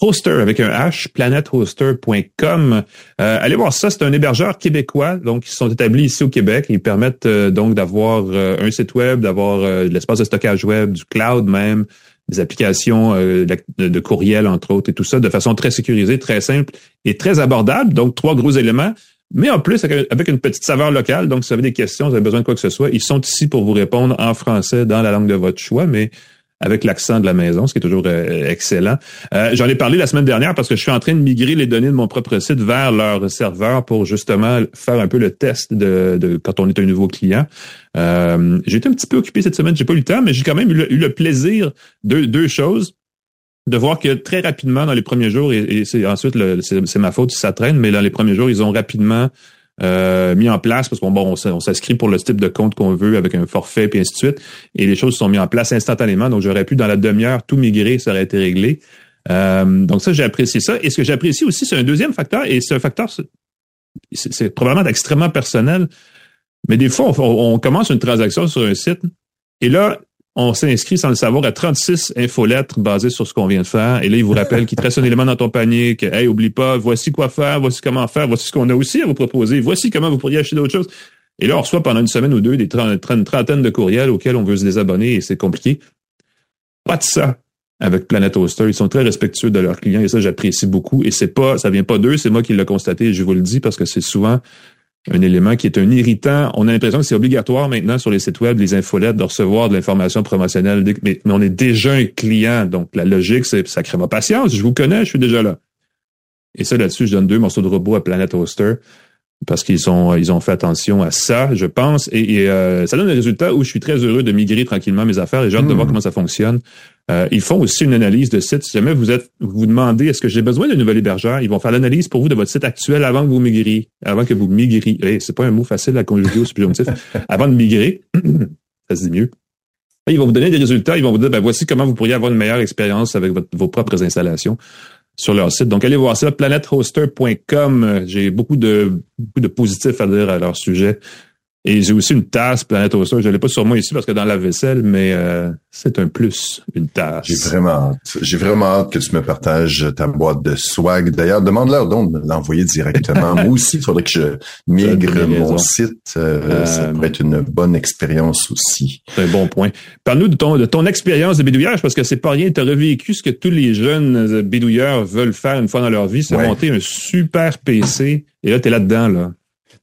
Hoster avec un H, planethoster.com. Euh, allez voir ça, c'est un hébergeur québécois, donc ils sont établis ici au Québec. Ils permettent euh, donc d'avoir euh, un site web, d'avoir de l'espace de stockage web, du cloud même, des applications de, courriel entre autres et tout ça de façon très sécurisée, très simple et très abordable. Donc trois gros éléments. Mais en plus, avec une petite saveur locale, donc si vous avez des questions, vous avez besoin de quoi que ce soit, ils sont ici pour vous répondre en français dans la langue de votre choix, mais avec l'accent de la maison, ce qui est toujours euh, excellent. Euh, j'en ai parlé la semaine dernière parce que je suis en train de migrer les données de mon propre site vers leur serveur pour justement faire un peu le test de, quand on est un nouveau client. Euh, j'ai été un petit peu occupé cette semaine, j'ai pas eu le temps, mais j'ai quand même eu le, plaisir de deux choses de voir que très rapidement dans les premiers jours, et, c'est ensuite c'est ma faute si ça traîne, mais dans les premiers jours, ils ont rapidement euh, mis en place parce qu'on bon, on s'inscrit pour le type de compte qu'on veut avec un forfait puis ainsi de suite. Et les choses sont mises en place instantanément. Donc j'aurais pu dans la demi-heure tout migrer, ça aurait été réglé. Euh, donc ça, j'ai apprécié ça. Et ce que j'apprécie aussi, c'est un deuxième facteur, et c'est un facteur, c'est probablement extrêmement personnel. Mais des fois, on, commence une transaction sur un site, et là, on s'inscrit sans le savoir à 36 infolettres basées sur ce qu'on vient de faire. Et là, il vous rappelle qu'il te reste un élément dans ton panier, que, hey, oublie pas, voici quoi faire, voici comment faire, voici ce qu'on a aussi à vous proposer, voici comment vous pourriez acheter d'autres choses. Et là, on reçoit pendant une semaine ou deux des une trentaine de courriels auxquels on veut se désabonner et c'est compliqué. Pas de ça avec Planet Hoster. Ils sont très respectueux de leurs clients et ça, j'apprécie beaucoup. Et c'est pas, ça vient pas d'eux, c'est moi qui l'ai constaté et je vous le dis parce que c'est souvent un élément qui est un irritant. On a l'impression que c'est obligatoire maintenant sur les sites web, les infolettes, de recevoir de l'information promotionnelle. Mais, on est déjà un client, donc la logique, c'est ça crée ma patience. Je vous connais, je suis déjà là. Et ça, là-dessus, je donne deux morceaux de robot à Planet Hoster parce qu'ils ont ils ont fait attention à ça, je pense, et, euh, ça donne un résultat où je suis très heureux de migrer tranquillement mes affaires et j'ai hâte de voir hmm. comment ça fonctionne. Euh, ils font aussi une analyse de site. Si jamais vous êtes vous demandez est-ce que j'ai besoin d'un nouvel hébergeur, ils vont faire l'analyse pour vous de votre site actuel avant que vous migriez, avant que vous migriez. Hey, c'est pas un mot facile à conjuguer au subjonctif. avant de migrer, ça se dit mieux. ils vont vous donner des résultats, ils vont vous dire ben, voici comment vous pourriez avoir une meilleure expérience avec vos propres installations sur leur site. Donc, allez voir ça, planethoster.com. J'ai beaucoup de, beaucoup de positifs à dire à leur sujet. Et j'ai aussi une tasse Planet Hoster. Je l'ai pas sur moi ici parce que dans la vaisselle, mais euh, c'est un plus, une tasse. J'ai vraiment hâte. J'ai vraiment hâte que tu me partages ta boîte de swag. D'ailleurs, demande-leur donc de l'envoyer directement. moi aussi, il faudrait que je migre mon site. Euh, ça euh, pourrait être une bonne expérience aussi. C'est un bon point. Parle-nous de ton, de ton expérience de bidouillage parce que c'est pas rien. Tu as revécu ce que tous les jeunes bidouilleurs veulent faire une fois dans leur vie, c'est monter un super PC. Et là, tu es là-dedans, là.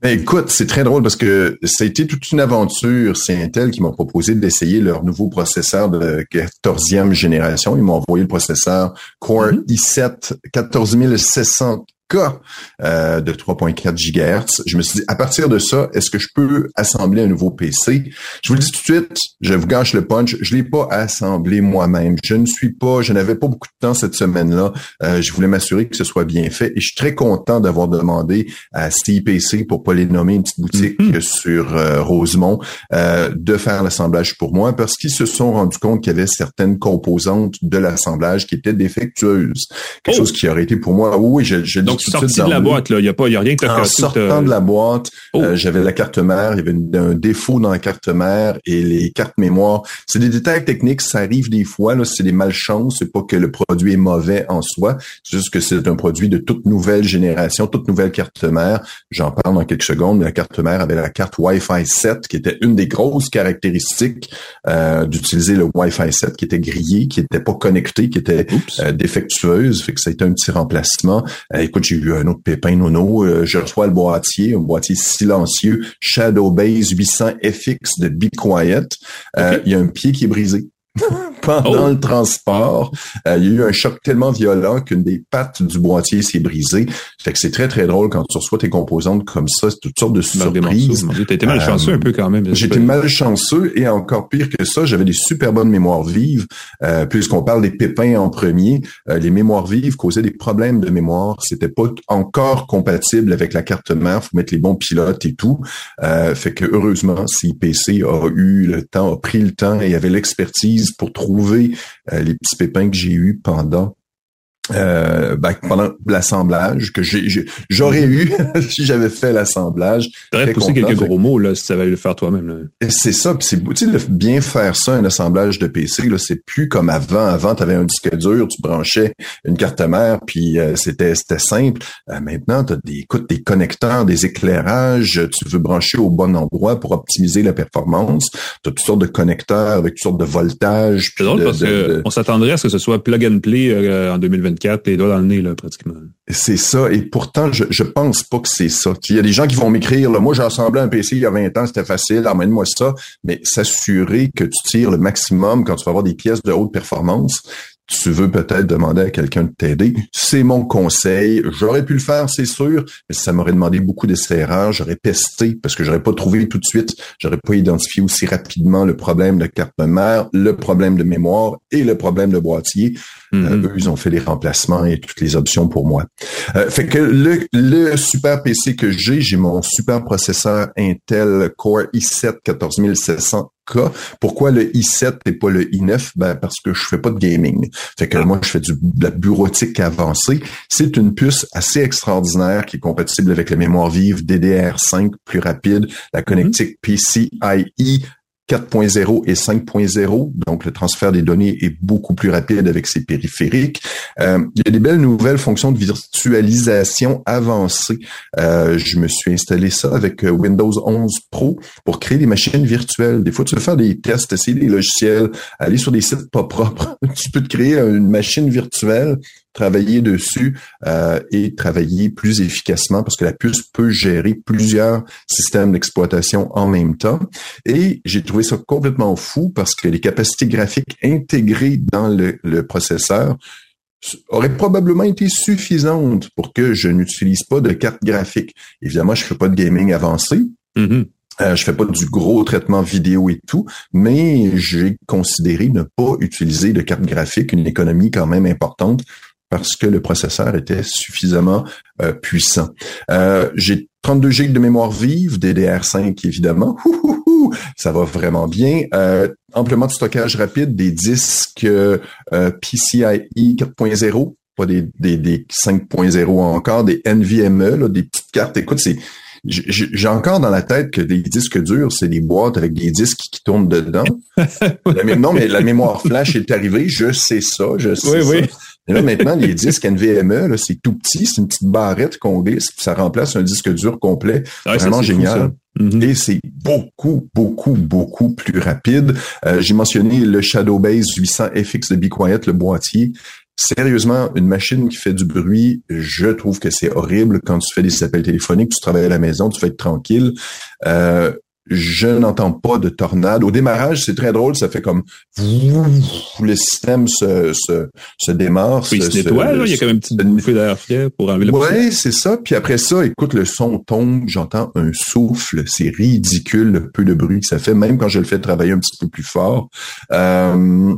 Ben, écoute, c'est très drôle parce que ça a été toute une aventure. C'est Intel qui m'a proposé d'essayer leur nouveau processeur de 14e génération. Ils m'ont envoyé le processeur Core mm-hmm. i7 14600 cas euh, de 3.4 GHz. Je me suis dit, à partir de ça, est-ce que je peux assembler un nouveau PC? Je vous le dis tout de suite, je vous gâche le punch, je l'ai pas assemblé moi-même. Je ne suis pas, je n'avais pas beaucoup de temps cette semaine-là. Euh, je voulais m'assurer que ce soit bien fait et je suis très content d'avoir demandé à PC pour pas les nommer une petite boutique mm-hmm. sur euh, Rosemont, euh, de faire l'assemblage pour moi parce qu'ils se sont rendus compte qu'il y avait certaines composantes de l'assemblage qui étaient défectueuses. Quelque oh! chose qui aurait été pour moi, oui, je, je sorti de la boîte, là. Il n'y a pas, il y a rien que En sortant de la boîte, oh. euh, j'avais la carte mère, il y avait un défaut dans la carte mère et les cartes mémoire. C'est des détails techniques, ça arrive des fois, là. C'est des malchances. C'est pas que le produit est mauvais en soi. C'est juste que c'est un produit de toute nouvelle génération, toute nouvelle carte mère. J'en parle dans quelques secondes, mais la carte mère avait la carte Wi-Fi 7, qui était une des grosses caractéristiques euh, d'utiliser le Wi-Fi 7, qui était grillé, qui était pas connecté, qui était euh, défectueuse. Fait que ça a été un petit remplacement. écoute, j'ai eu un autre pépin nono. Euh, je reçois le boîtier, un boîtier silencieux Shadow Base 800 FX de Be Quiet. Euh, il y a un pied qui est brisé. pendant Oh. le transport. Euh, il y a eu un choc tellement violent qu'une des pattes du boîtier s'est brisée. Fait que c'est très, très drôle quand tu reçois tes composantes comme ça. C'est toutes sortes de surprises. été malchanceux Euh, un peu quand même. J'étais malchanceux et encore pire que ça, j'avais des super bonnes mémoires vives. Euh, puisqu'on parle des pépins en premier, euh, les mémoires vives causaient des problèmes de mémoire. C'était pas encore compatible avec la carte mère. Faut mettre les bons pilotes et tout. Euh, fait que heureusement, CIPC a eu le temps, a pris le temps et avait l'expertise pour trouver euh, les petits pépins que j'ai eus pendant euh, ben, pendant l'assemblage que j'aurais eu si j'avais fait l'assemblage. T'aurais poussé quelques gros mots là, si le faire toi-même. C'est ça, puis c'est tu sais, bien faire ça, un assemblage de PC là, c'est plus comme avant. Avant, tu avais un disque dur, tu branchais une carte mère, puis euh, c'était c'était simple. Euh, maintenant, tu as des écoute, des connecteurs, des éclairages, tu veux brancher au bon endroit pour optimiser la performance. Tu as toutes sortes de connecteurs avec toutes sortes de voltages. C'est drôle parce que on s'attendrait à ce que ce soit plug and play euh, en 2022 c'est ça, et pourtant, je, je pense pas que c'est ça. Il y a des gens qui vont m'écrire, là, moi, j'ai assemblé un PC il y a 20 ans, c'était facile, emmène-moi ça, mais s'assurer que tu tires le maximum quand tu vas avoir des pièces de haute performance, tu veux peut-être demander à quelqu'un de t'aider. C'est mon conseil. J'aurais pu le faire, c'est sûr, mais ça m'aurait demandé beaucoup d'essais J'aurais pesté parce que j'aurais pas trouvé tout de suite. J'aurais pas identifié aussi rapidement le problème de carte mère, le problème de mémoire et le problème de boîtier. Euh, Mhm. eux, ils ont fait les remplacements et toutes les options pour moi. Euh, fait que le, le super PC que j'ai, j'ai mon super processeur Intel Core i7 14700K. Pourquoi le i7 et pas le i9? Ben, parce que je fais pas de gaming. Fait que moi, je fais du, de la bureautique avancée. C'est une puce assez extraordinaire qui est compatible avec la mémoire vive DDR5 plus rapide, la connectique PCIe 4.0 et 5.0, donc le transfert des données est beaucoup plus rapide avec ces périphériques. Euh, il y a des belles nouvelles fonctions de virtualisation avancée. Euh, je me suis installé ça avec euh, Windows 11 Pro pour créer des machines virtuelles. Des fois, tu veux faire des tests, essayer des logiciels, aller sur des sites pas propres. tu peux te créer une machine virtuelle travailler dessus euh, et travailler plus efficacement parce que la puce peut gérer plusieurs systèmes d'exploitation en même temps. Et j'ai trouvé ça complètement fou parce que les capacités graphiques intégrées dans le, le processeur auraient probablement été suffisantes pour que je n'utilise pas de carte graphique. Évidemment, je fais pas de gaming avancé. Mhm. Euh, je fais pas du gros traitement vidéo et tout, mais j'ai considéré ne pas utiliser de carte graphique, une économie quand même importante parce que le processeur était suffisamment euh, puissant. Euh, j'ai 32 GB de mémoire vive, DDR5 évidemment. Ça va vraiment bien. Euh, amplement de stockage rapide, des disques euh, PCIe 4.0, pas des, des, des 5.0 encore, des NVMe, là, des petites cartes. Écoute, c'est j'ai encore dans la tête que des disques durs, c'est des boîtes avec des disques qui tournent dedans. Non, mais la mémoire flash est arrivée, je sais ça, je sais Oui, ça. oui. Et là, maintenant, les disques NVMe, là, c'est tout petit, c'est une petite barrette qu'on glisse, ça remplace un disque dur complet. Ouais, ça, Vraiment fou, génial. ça. Mhm. Et c'est beaucoup, beaucoup, beaucoup plus rapide. Euh, J'ai mentionné le Shadowbase 800 FX de Be Quiet, le boîtier. Sérieusement, une machine qui fait du bruit, je trouve que c'est horrible quand tu fais des appels téléphoniques, tu travailles à la maison, tu fais être tranquille. Euh, je n'entends pas de tornade. Au démarrage, c'est très drôle, ça fait comme le système se, se, se démarre. Puis il se nettoie, là. Il y a quand même une petite bouffée d'air frais pour enlever le Ouais, c'est ça. Puis après ça, écoute, le son tombe, j'entends un souffle. C'est ridicule le peu de bruit que ça fait, même quand je le fais travailler un petit peu plus fort. Euh,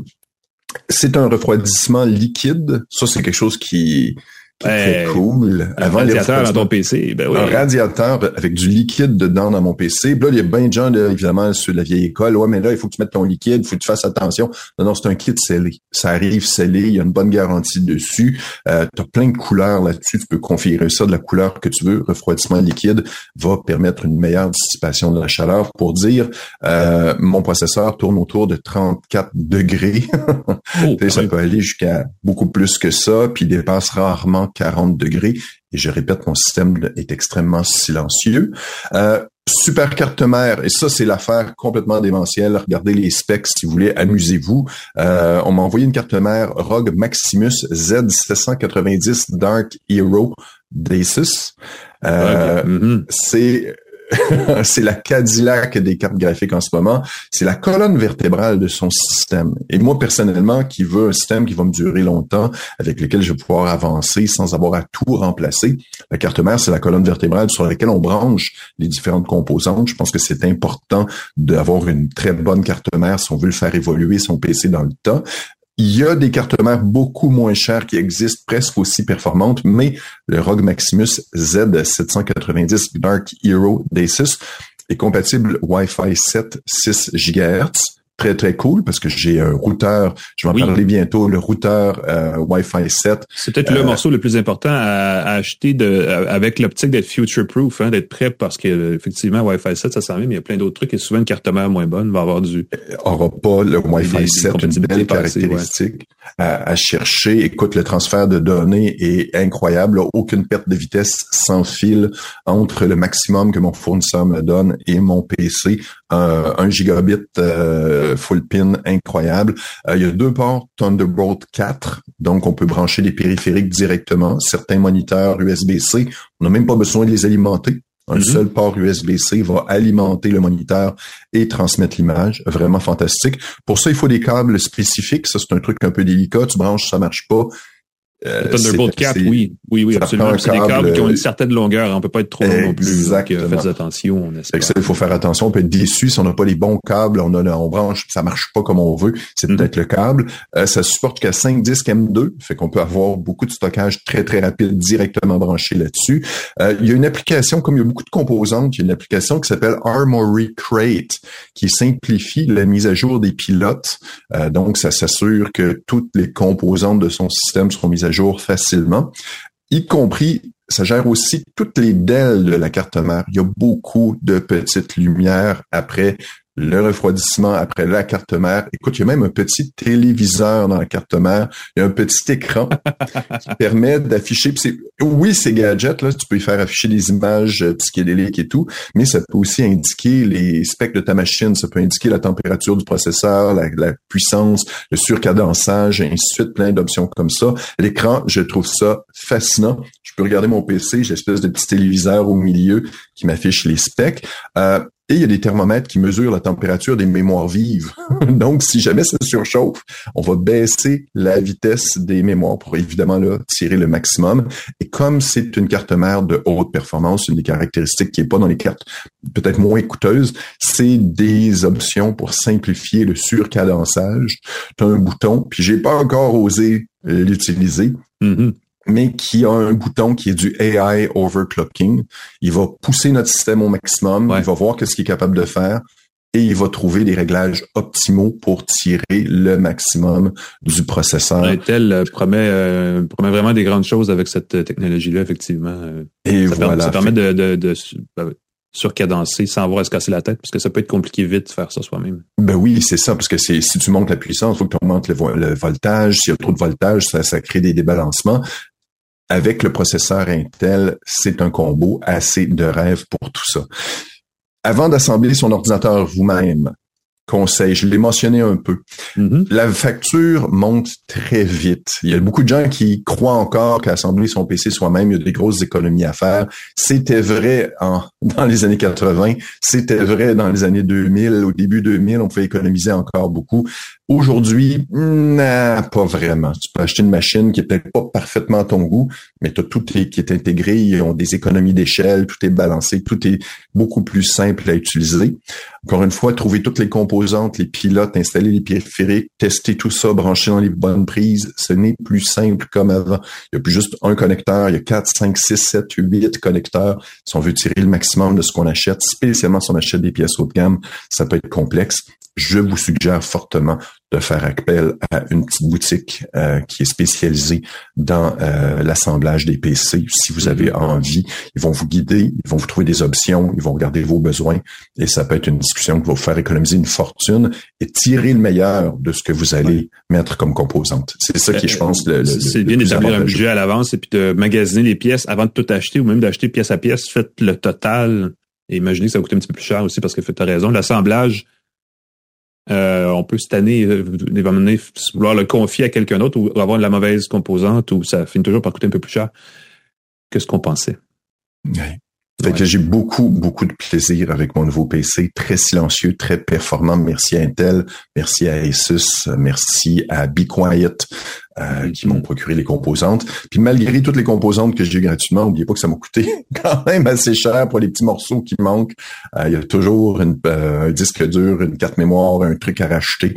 c'est un refroidissement liquide. Ça, c'est quelque chose qui. Très cool. Un Avant radiateur dans ton PC, ben oui. un radiateur avec du liquide dedans dans mon PC. Puis là, il y a bien de gens, là, évidemment, sur la vieille école. Ouais, mais là, il faut que tu mettes ton liquide, il faut que tu fasses attention. Non, non, c'est un kit scellé. Ça arrive scellé, il y a une bonne garantie dessus. Euh, tu as plein de couleurs là-dessus. Tu peux configurer ça de la couleur que tu veux. Refroidissement liquide va permettre une meilleure dissipation de la chaleur. Pour dire, euh, mon processeur tourne autour de 34 degrés. Oh, ça peut aller jusqu'à beaucoup plus que ça, puis dépasse rarement 40 degrés. Et je répète, mon système est extrêmement silencieux. Euh, super carte mère, et ça, c'est l'affaire complètement démentielle. Regardez les specs si vous voulez, amusez-vous. Euh, on m'a envoyé une carte mère ROG Maximus Z790 Dark Hero d'Asus. Euh. Mhm. c'est c'est la Cadillac des cartes graphiques en ce moment. C'est la colonne vertébrale de son système. Et moi, personnellement, qui veux un système qui va me durer longtemps, avec lequel je vais pouvoir avancer sans avoir à tout remplacer, la carte mère, c'est la colonne vertébrale sur laquelle on branche les différentes composantes. Je pense que c'est important d'avoir une très bonne carte mère si on veut le faire évoluer son PC dans le temps. Il y a des cartes mères beaucoup moins chères qui existent, presque aussi performantes, mais le ROG Maximus Z790 Dark Hero d'Asus est compatible Wi-Fi 7 6 GHz très très cool parce que j'ai un routeur, je vais en parler bientôt, le routeur euh, Wi-Fi 7. C'est peut-être le euh, morceau le plus important à, acheter de, avec l'optique d'être future proof, hein, d'être prêt parce que effectivement Wi-Fi 7 ça s'en vient, mais il y a plein d'autres trucs. Et souvent une carte mère moins bonne va avoir du euh, aura pas le Wi-Fi 7 une belle caractéristique à, chercher. Écoute, le transfert de données est incroyable, aucune perte de vitesse sans fil entre le maximum que mon fournisseur me donne et mon PC, un gigabit full pin incroyable. Euh, il y a deux ports Thunderbolt 4, donc on peut brancher des périphériques directement. Certains moniteurs USB-C, on n'a même pas besoin de les alimenter. Un mm-hmm. seul port USB-C va alimenter le moniteur et transmettre l'image. Vraiment fantastique. Pour ça, il faut des câbles spécifiques. Ça, c'est un truc un peu délicat. Tu branches, ça marche pas. Euh, Thunderbolt 4, oui, oui, oui, absolument. C'est des câbles qui ont une certaine longueur. On peut pas être trop long non plus. Donc, euh, faites attention. il faut faire attention. On peut être déçu si on n'a pas les bons câbles. On a, on branche, ça marche pas comme on veut. C'est mm-hmm. peut-être le câble. Euh, ça supporte qu'à 5 disques M2, fait qu'on peut avoir beaucoup de stockage très très rapide directement branché là-dessus. Euh, il y a une application, comme il y a beaucoup de composantes, il y a une application qui s'appelle Armory Crate qui simplifie la mise à jour des pilotes. donc, ça s'assure que toutes les composantes de son système seront mises à facilement, y compris ça gère aussi toutes les DEL de la carte mère. Il y a beaucoup de petites lumières après le refroidissement après la carte mère. Écoute, il y a même un petit téléviseur dans la carte mère. Il y a un petit écran qui permet d'afficher. Oui, ces gadgets, là, tu peux y faire afficher des images euh, psychédéliques et tout, mais ça peut aussi indiquer les specs de ta machine. Ça peut indiquer la température du processeur, la, la puissance, le surcadençage, et ainsi de suite, plein d'options comme ça. L'écran, je trouve ça fascinant. Je peux regarder mon PC, j'ai espèce de petit téléviseur au milieu qui m'affiche les specs. Euh, et il y a des thermomètres qui mesurent la température des mémoires vives. Donc, si jamais ça surchauffe, on va baisser la vitesse des mémoires pour évidemment là, tirer le maximum. Et comme c'est une carte mère de haute performance, une des caractéristiques qui est pas dans les cartes peut-être moins coûteuses, c'est des options pour simplifier le surcadençage. Tu as un bouton, puis j'ai pas encore osé l'utiliser. Mm-hmm mais qui a un bouton qui est du AI overclocking. Il va pousser notre système au maximum, il va voir qu'est-ce qu'il est capable de faire et il va trouver des réglages optimaux pour tirer le maximum du processeur. Intel euh, promet, euh, promet vraiment des grandes choses avec cette euh, technologie-là, effectivement. Et ça voilà. Permet, ça permet de, de, de, ben, surcadencer sans avoir à se casser la tête, parce que ça peut être compliqué vite de faire ça soi-même. Ben oui, c'est ça, parce que c'est si tu montes la puissance, il faut que tu augmentes le, le voltage. S'il y a trop de voltage, ça, ça crée des débalancements avec le processeur Intel, c'est un combo assez de rêve pour tout ça. Avant d'assembler son ordinateur vous-même, conseil, je l'ai mentionné un peu. Mm-hmm. La facture monte très vite. Il y a beaucoup de gens qui croient encore qu'assembler son PC soi-même, il y a des grosses économies à faire. C'était vrai en, dans les années 80, c'était vrai dans les années 2000, au début 2000, on pouvait économiser encore beaucoup. Aujourd'hui, non, pas vraiment. Tu peux acheter une machine qui est peut-être pas parfaitement à ton goût, mais tu as tout qui est intégré, ils ont des économies d'échelle, tout est balancé, tout est beaucoup plus simple à utiliser. Encore une fois, trouver toutes les composantes, les pilotes, installer les périphériques, tester tout ça, brancher dans les bonnes prises, ce n'est plus simple comme avant. Il n'y a plus juste un connecteur, il y a 4, 5, 6, 7, 8 connecteurs. Si on veut tirer le maximum de ce qu'on achète, spécialement si on achète des pièces haut de gamme, ça peut être complexe je vous suggère fortement de faire appel à une petite boutique euh, qui est spécialisée dans euh, l'assemblage des PC. Si vous avez mm-hmm. envie, ils vont vous guider, ils vont vous trouver des options, ils vont regarder vos besoins et ça peut être une discussion qui va vous faire économiser une fortune et tirer le meilleur de ce que vous allez mettre comme composante. C'est ça qui, je pense, le, c'est bien d'établir un budget à l'avance et puis de magasiner les pièces avant de tout acheter ou même d'acheter pièce à pièce. Faites le total et imaginez que ça coûte un petit peu plus cher aussi parce que tu as raison. L'assemblage euh, on peut cette année, euh, vouloir le confier à quelqu'un d'autre ou avoir la mauvaise composante ou ça finit toujours par coûter un peu plus cher que ce qu'on pensait. Fait que j'ai beaucoup, beaucoup de plaisir avec mon nouveau PC, très silencieux, très performant. Merci à Intel, merci à Asus, merci à Be Quiet, euh, qui m'ont procuré les composantes. Puis malgré toutes les composantes que j'ai eu gratuitement, n'oubliez pas que ça m'a coûté quand même assez cher pour les petits morceaux qui manquent. Euh, il y a toujours une, euh, un disque dur, une carte mémoire, un truc à racheter.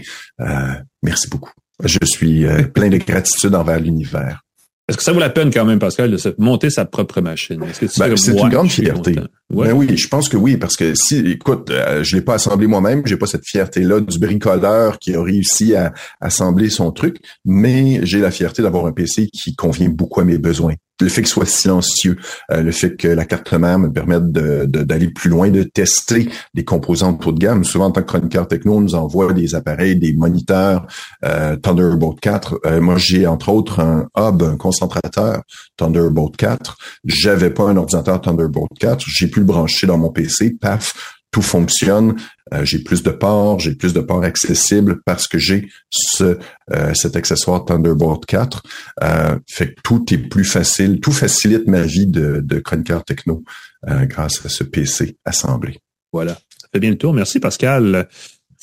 merci beaucoup. Je suis plein de gratitude envers l'univers. Est-ce que ça vaut la peine quand même, Pascal, de se monter sa propre machine? Ben, c'est une grande fierté. Ben oui, je pense que oui, parce que si, écoute, euh, je l'ai pas assemblé moi-même, j'ai pas cette fierté-là du bricoleur qui a réussi à assembler son truc, mais j'ai la fierté d'avoir un PC qui convient beaucoup à mes besoins le fait qu'il soit silencieux, euh, le fait que la carte mère me permette d'aller plus loin, de tester des composants de de gamme. Souvent, en tant que chroniqueur techno, on nous envoie des appareils, des moniteurs euh, Thunderbolt 4. Euh, moi, j'ai entre autres un hub, un concentrateur Thunderbolt 4. J'avais pas un ordinateur Thunderbolt 4. J'ai pu le brancher dans mon PC. Paf, tout fonctionne. Euh, j'ai plus de ports, j'ai plus de ports accessibles parce que j'ai ce euh, cet accessoire Thunderbolt 4. Euh, fait que tout est plus facile, tout facilite ma vie de, de chroniqueur techno grâce à ce PC assemblé. Voilà, ça fait bien le tour. Merci Pascal.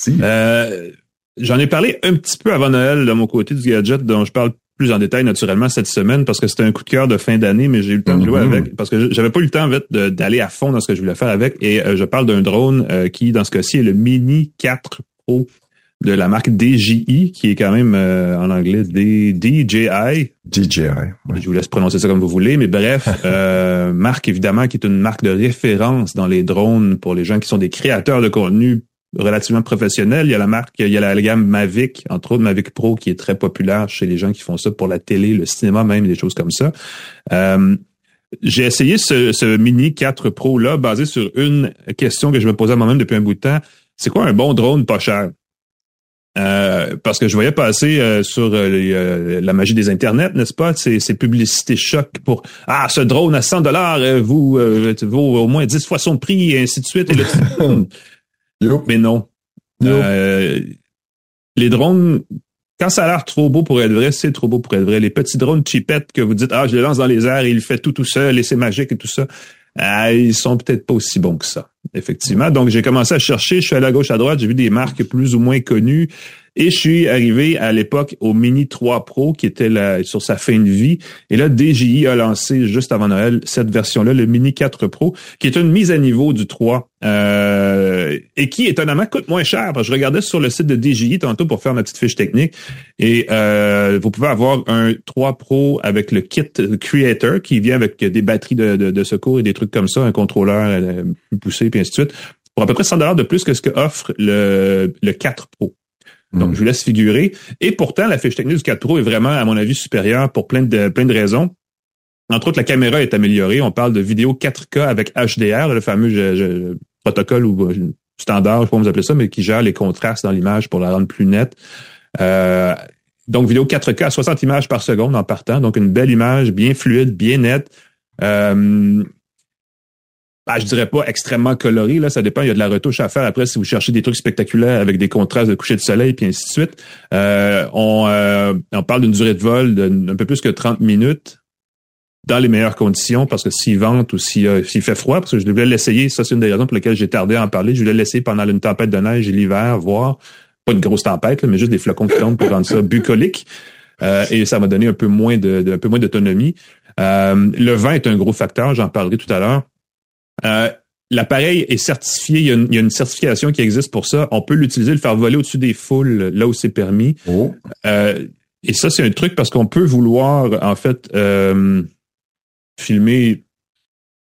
J'en ai parlé un petit peu avant Noël de mon côté du gadget dont je parle plus en détail naturellement cette semaine parce que c'était un coup de cœur de fin d'année, mais j'ai eu le temps de jouer mm-hmm. avec parce que j'avais pas eu le temps en fait d'aller à fond dans ce que je voulais faire avec. Et euh, je parle d'un drone euh, qui, dans ce cas-ci, est le Mini 4 Pro de la marque DJI, qui est quand même euh, en anglais DJI. DJI. Je vous laisse prononcer ça comme vous voulez, mais bref, marque évidemment qui est une marque de référence dans les drones pour les gens qui sont des créateurs de contenu relativement professionnel. Il y a la marque, il y a la, gamme Mavic, entre autres Mavic Pro, qui est très populaire chez les gens qui font ça pour la télé, le cinéma même, des choses comme ça. Euh, j'ai essayé ce, Mini 4 Pro là, basé sur une question que je me posais moi-même depuis un bout de temps. C'est quoi un bon drone pas cher? Euh, parce que je voyais passer euh, sur la magie des internets, n'est-ce pas, ces, ces publicités choc pour ah ce drone à 100 dollars vous vaut au moins 10 fois son prix et ainsi de suite. Et Mais non. Euh, les drones, quand ça a l'air trop beau pour être vrai, c'est trop beau pour être vrai. Les petits drones cheapettes que vous dites, ah, je les lance dans les airs et il fait tout tout seul et c'est magique et tout ça, ah, ils sont peut-être pas aussi bons que ça, effectivement. Donc, j'ai commencé à chercher, je suis allé à gauche, à droite, j'ai vu des marques plus ou moins connues. Et je suis arrivé à l'époque au Mini 3 Pro qui était là, sur sa fin de vie. Et là, DJI a lancé juste avant Noël cette version-là, le Mini 4 Pro, qui est une mise à niveau du 3 euh, et qui étonnamment coûte moins cher. Je regardais sur le site de DJI tantôt pour faire ma petite fiche technique et euh, vous pouvez avoir un 3 Pro avec le kit Creator qui vient avec des batteries de, de, secours et des trucs comme ça, un contrôleur euh, plus poussé, puis ainsi de suite, pour à peu près 100 dollars de plus que ce que offre le, le 4 Pro. Donc, hmm. je vous laisse figurer. Et pourtant, la fiche technique du 4 Pro est vraiment, à mon avis, supérieure pour plein de, plein de raisons. Entre autres, la caméra est améliorée. On parle de vidéo 4K avec HDR, le fameux protocole ou euh, standard, je sais pas comment vous appelez ça, mais qui gère les contrastes dans l'image pour la rendre plus nette. Euh, donc, vidéo 4K à 60 images par seconde en partant. Donc, une belle image, bien fluide, bien nette. Euh, ah, je dirais pas extrêmement coloré, là, ça dépend, il y a de la retouche à faire après si vous cherchez des trucs spectaculaires avec des contrastes de coucher de soleil puis ainsi de suite. Euh, on, euh, on parle d'une durée de vol d'un peu plus que 30 minutes dans les meilleures conditions parce que s'il vente ou euh, s'il fait froid, parce que je devais l'essayer, ça c'est une des raisons pour lesquelles j'ai tardé à en parler, je voulais l'essayer pendant une tempête de neige et l'hiver, voir, pas une grosse tempête, mais juste des flocons qui tombent pour rendre ça bucolique. et ça m'a donné un peu moins de, un peu moins d'autonomie. le vent est un gros facteur, j'en parlerai tout à l'heure. Euh, l'appareil est certifié, il y, a une, certification qui existe pour ça. On peut l'utiliser, le faire voler au-dessus des foules là où c'est permis. Oh. Euh, et ça, c'est un truc parce qu'on peut vouloir, en fait, euh, filmer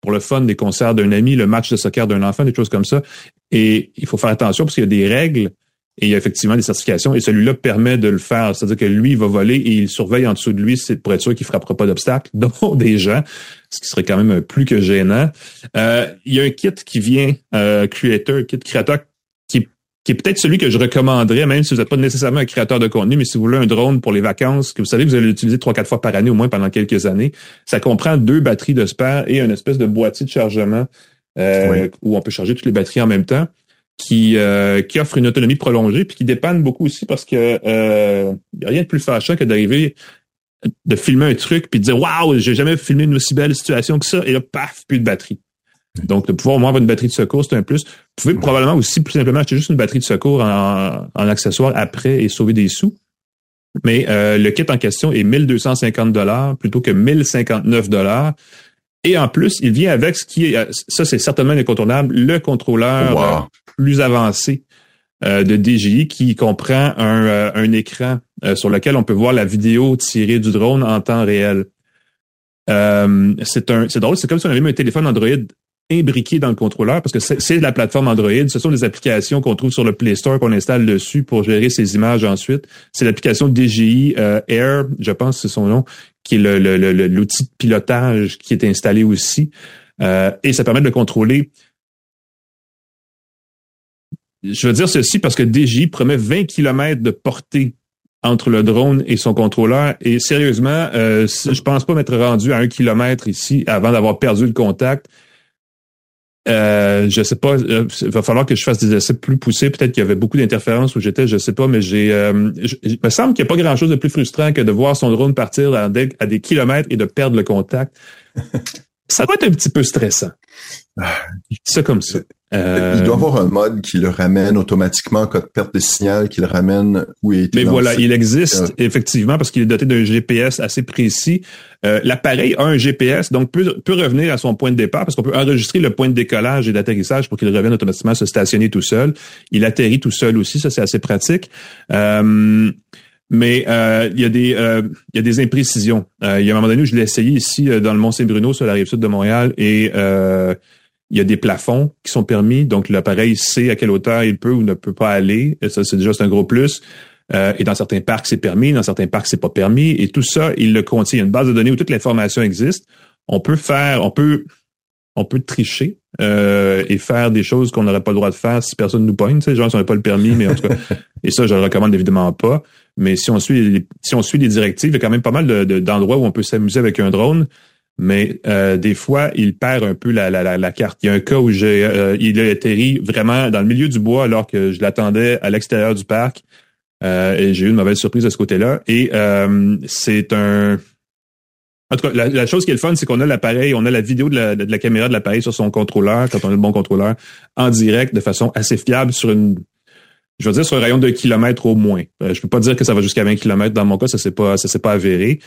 pour le fun des concerts d'un ami, le match de soccer d'un enfant, des choses comme ça. Et il faut faire attention parce qu'il y a des règles et il y a effectivement des certifications. Et celui-là permet de le faire. C'est-à-dire que lui, il va voler et il surveille en dessous de lui pour être sûr qu'il ne frappera pas d'obstacles, dont des gens, ce qui serait quand même plus que gênant. Euh, il y a un kit qui vient, euh, Creator, kit créateur, qui, qui est peut-être celui que je recommanderais, même si vous n'êtes pas nécessairement un créateur de contenu, mais si vous voulez un drone pour les vacances, que vous savez que vous allez l'utiliser trois, quatre fois par année, au moins pendant quelques années, ça comprend deux batteries de spare et une espèce de boîtier de chargement euh, où on peut charger toutes les batteries en même temps qui, euh, qui offre une autonomie prolongée puis qui dépanne beaucoup aussi parce que euh, y a rien de plus fâchant que d'arriver de filmer un truc puis de dire waouh j'ai jamais filmé une aussi belle situation que ça et là paf plus de batterie Donc, de pouvoir au moins avoir une batterie de secours, c'est un plus. Vous pouvez probablement aussi plus simplement acheter juste une batterie de secours en, en accessoire après et sauver des sous. Mais euh, le kit en question est 1250 dollars plutôt que 1059 dollars. Et en plus, il vient avec ce qui est, ça c'est certainement incontournable, le contrôleur euh, plus avancé euh, de DJI qui comprend un, un écran sur lequel on peut voir la vidéo tirée du drone en temps réel. c'est un, c'est drôle, c'est comme si on avait mis un téléphone Android imbriqué dans le contrôleur parce que c'est la plateforme Android. Ce sont des applications qu'on trouve sur le Play Store qu'on installe dessus pour gérer ces images ensuite. C'est l'application DJI euh, Air, je pense c'est son nom, qui est l'outil le, de pilotage qui est installé aussi. Euh, et ça permet de le contrôler. Je veux dire ceci parce que DJI promet 20 km de portée entre le drone et son contrôleur. Et sérieusement, euh, je pense pas m'être rendu à un kilomètre ici avant d'avoir perdu le contact. Euh, je sais pas, euh, il va falloir que je fasse des essais plus poussés. Peut-être qu'il y avait beaucoup d'interférences où j'étais, je sais pas, mais j'ai, euh, il me semble qu'il n'y a pas grand-chose de plus frustrant que de voir son drone partir à des, à des kilomètres et de perdre le contact. ça va être un petit peu stressant. C'est comme ça. Euh, il doit avoir un mode qui le ramène automatiquement en cas de perte de signal, qui le ramène où il était. Mais voilà, il existe effectivement parce qu'il est doté d'un GPS assez précis. Euh, l'appareil a un GPS, donc peut, peut revenir à son point de départ parce qu'on peut enregistrer le point de décollage et d'atterrissage pour qu'il revienne automatiquement se stationner tout seul. Il atterrit tout seul aussi, ça c'est assez pratique. Euh, mais euh, il y a des euh, il y a des imprécisions. Euh, il y a un moment donné où je l'ai essayé ici dans le Mont Saint-Bruno sur la rive sud de Montréal et il y a des plafonds qui sont permis, donc l'appareil sait à quelle hauteur il peut ou ne peut pas aller. Ça, c'est déjà un gros plus. et dans certains parcs, c'est permis, dans certains parcs, c'est pas permis. Et tout ça, il le contient. Il y a une base de données où toute l'information existe. On peut faire, on peut, on peut tricher et faire des choses qu'on n'aurait pas le droit de faire si personne nous sais, genre, si on n'a pas le permis, mais en tout cas, et ça, je le recommande évidemment pas. Mais si on suit les, si on suit les directives, il y a quand même pas mal d'endroits où on peut s'amuser avec un drone. Mais euh, des fois, il perd un peu la, la, la, carte. Il y a un cas où j'ai, euh, il a atterri vraiment dans le milieu du bois alors que je l'attendais à l'extérieur du parc. Euh, et j'ai eu une mauvaise surprise de ce côté-là. Et c'est un... En tout cas, la, chose qui est le fun, c'est qu'on a l'appareil, on a la vidéo de la, de la caméra de l'appareil sur son contrôleur, quand on a le bon contrôleur, en direct, de façon assez fiable sur une je veux dire sur un rayon de kilomètres au moins. Euh, je peux pas dire que ça va jusqu'à 20 kilomètres. Dans mon cas, ça s'est pas, ça s'est pas avéré.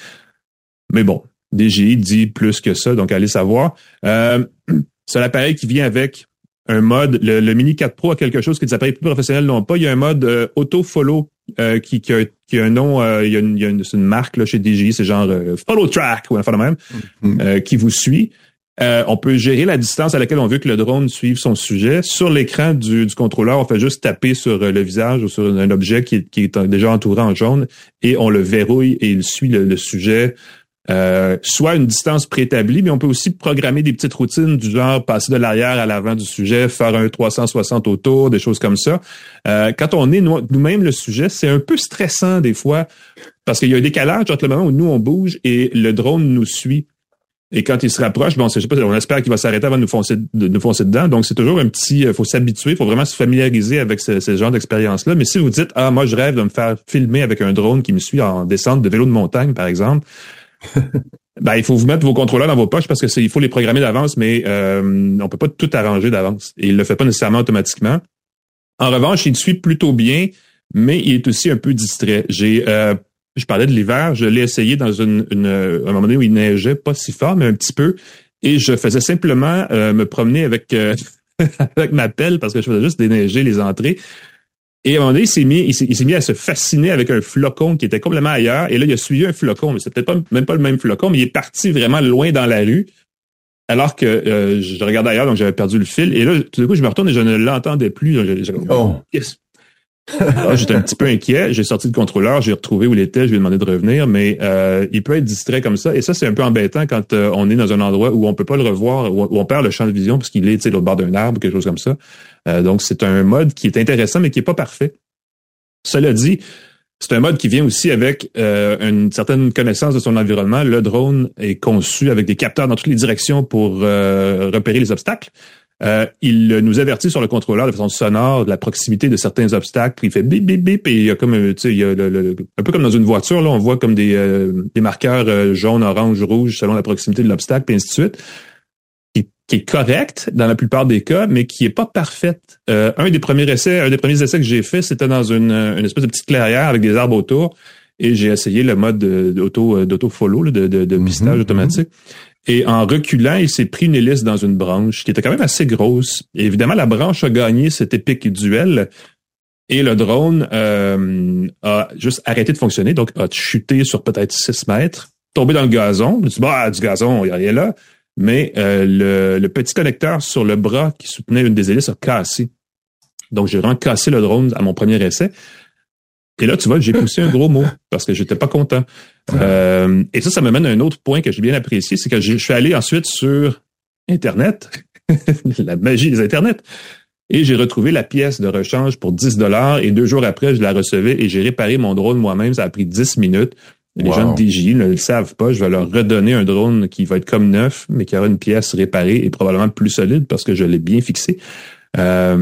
Mais bon, DJI dit plus que ça, donc allez savoir. Euh, c'est l'appareil qui vient avec un mode. Le, Mini 4 Pro a quelque chose que des appareils plus professionnels n'ont pas. Il y a un mode euh, auto-follow euh, qui, qui, a, qui, a, un nom, il y a une, il y a une, une marque là, chez DJI, c'est genre Follow Track ou enfin de même, mm-hmm. qui vous suit. Euh, on peut gérer la distance à laquelle on veut que le drone suive son sujet. Sur l'écran du, contrôleur, on fait juste taper sur euh, le visage ou sur un objet qui, est déjà entouré en jaune et on le verrouille et il suit le, sujet. Euh, soit une distance préétablie, mais on peut aussi programmer des petites routines du genre passer de l'arrière à l'avant du sujet, faire un 360 autour, des choses comme ça. quand on est nous-mêmes le sujet, c'est un peu stressant des fois parce qu'il y a un décalage entre le moment où nous on bouge et le drone nous suit. Et quand il se rapproche, bon, pas, on espère qu'il va s'arrêter avant de nous foncer, de nous foncer dedans. Donc, c'est toujours un petit, il euh, faut s'habituer, il faut vraiment se familiariser avec ce, genre d'expérience-là. Mais si vous dites, ah, moi, je rêve de me faire filmer avec un drone qui me suit en descente de vélo de montagne, par exemple, ben, il faut vous mettre vos contrôleurs dans vos poches parce que il faut les programmer d'avance, mais euh, on peut pas tout arranger d'avance. Et il le fait pas nécessairement automatiquement. En revanche, il suit plutôt bien, mais il est aussi un peu distrait. J'ai euh, je parlais de l'hiver, je l'ai essayé dans une, une, un moment donné où il neigeait, pas si fort, mais un petit peu. Et je faisais simplement euh, me promener avec, euh, avec ma pelle parce que je faisais juste déneiger les entrées. Et à un moment donné, il s'est mis, il s'est, mis à se fasciner avec un flocon qui était complètement ailleurs. Et là, il a suivi un flocon, mais c'est peut-être pas, même pas le même flocon, mais il est parti vraiment loin dans la rue. Alors que euh, je regardais ailleurs, donc j'avais perdu le fil. Et là, tout d'un coup, je me retourne et je ne l'entendais plus. oh. J'étais un petit peu inquiet. J'ai sorti le contrôleur, j'ai retrouvé où il était, je lui ai demandé de revenir, mais euh, il peut être distrait comme ça. Et ça, c'est un peu embêtant quand euh, on est dans un endroit où on peut pas le revoir, où, on perd le champ de vision parce qu'il est au bord d'un arbre quelque chose comme ça. Euh, donc, c'est un mode qui est intéressant, mais qui est pas parfait. Cela dit, c'est un mode qui vient aussi avec une certaine connaissance de son environnement. Le drone est conçu avec des capteurs dans toutes les directions pour repérer les obstacles. Euh, il nous avertit sur le contrôleur de façon sonore de la proximité de certains obstacles. Il fait bip bip bip et il y a comme tu sais, il y a un peu comme dans une voiture là, on voit comme des, euh, des marqueurs euh, jaune, orange, rouge selon la proximité de l'obstacle, et ainsi de suite. qui est correcte dans la plupart des cas, mais qui est pas parfaite. Euh, un des premiers essais, un des premiers essais que j'ai fait, c'était dans une, une espèce de petite clairière avec des arbres autour, et j'ai essayé le mode d'auto d'auto follow de, de, de mhm, pistage mhm. automatique. Et en reculant, il s'est pris une hélice dans une branche qui était quand même assez grosse. Et évidemment, la branche a gagné cet épique duel. Et le drone euh, a juste arrêté de fonctionner, donc a chuté sur peut-être 6 mètres, tombé dans le gazon. Je dit, bah, du gazon, il n'y a rien là mais euh, le, petit connecteur sur le bras qui soutenait une des hélices a cassé. Donc, j'ai vraiment cassé le drone à mon premier essai. Et là, tu vois, j'ai poussé un gros mot parce que j'étais pas content. Euh, et ça, ça me mène à un autre point que j'ai bien apprécié, c'est que je suis allé ensuite sur Internet, la magie des Internet, et j'ai retrouvé la pièce de rechange pour 10 dollars. Et deux jours après, je la recevais et j'ai réparé mon drone moi-même. Ça a pris 10 minutes. Les gens de DJI ne le savent pas. Je vais leur redonner un drone qui va être comme neuf, mais qui aura une pièce réparée et probablement plus solide parce que je l'ai bien fixé. Euh,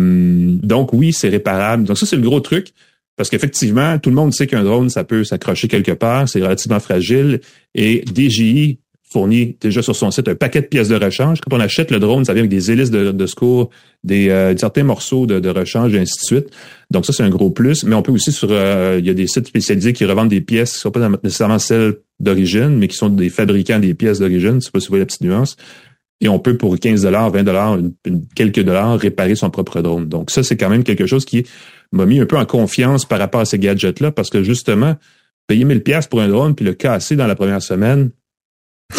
donc oui, c'est réparable. Donc ça, c'est le gros truc. Parce qu'effectivement, tout le monde sait qu'un drone, ça peut s'accrocher quelque part, c'est relativement fragile. Et DJI fournit déjà sur son site un paquet de pièces de rechange. Quand on achète le drone, ça vient avec des hélices de, secours, des euh, certains morceaux de, rechange et ainsi de suite. Donc ça, c'est un gros plus. Mais on peut aussi sur euh, il y a des sites spécialisés qui revendent des pièces qui sont pas nécessairement celles d'origine, mais qui sont des fabricants des pièces d'origine. C'est pas si vous voyez la petite nuance. Et on peut pour 15 dollars, 20 dollars, quelques dollars réparer son propre drone. Donc ça, c'est quand même quelque chose qui m'a mis un peu en confiance par rapport à ces gadgets-là, parce que justement, payer 1000 pièces pour un drone puis le casser dans la première semaine,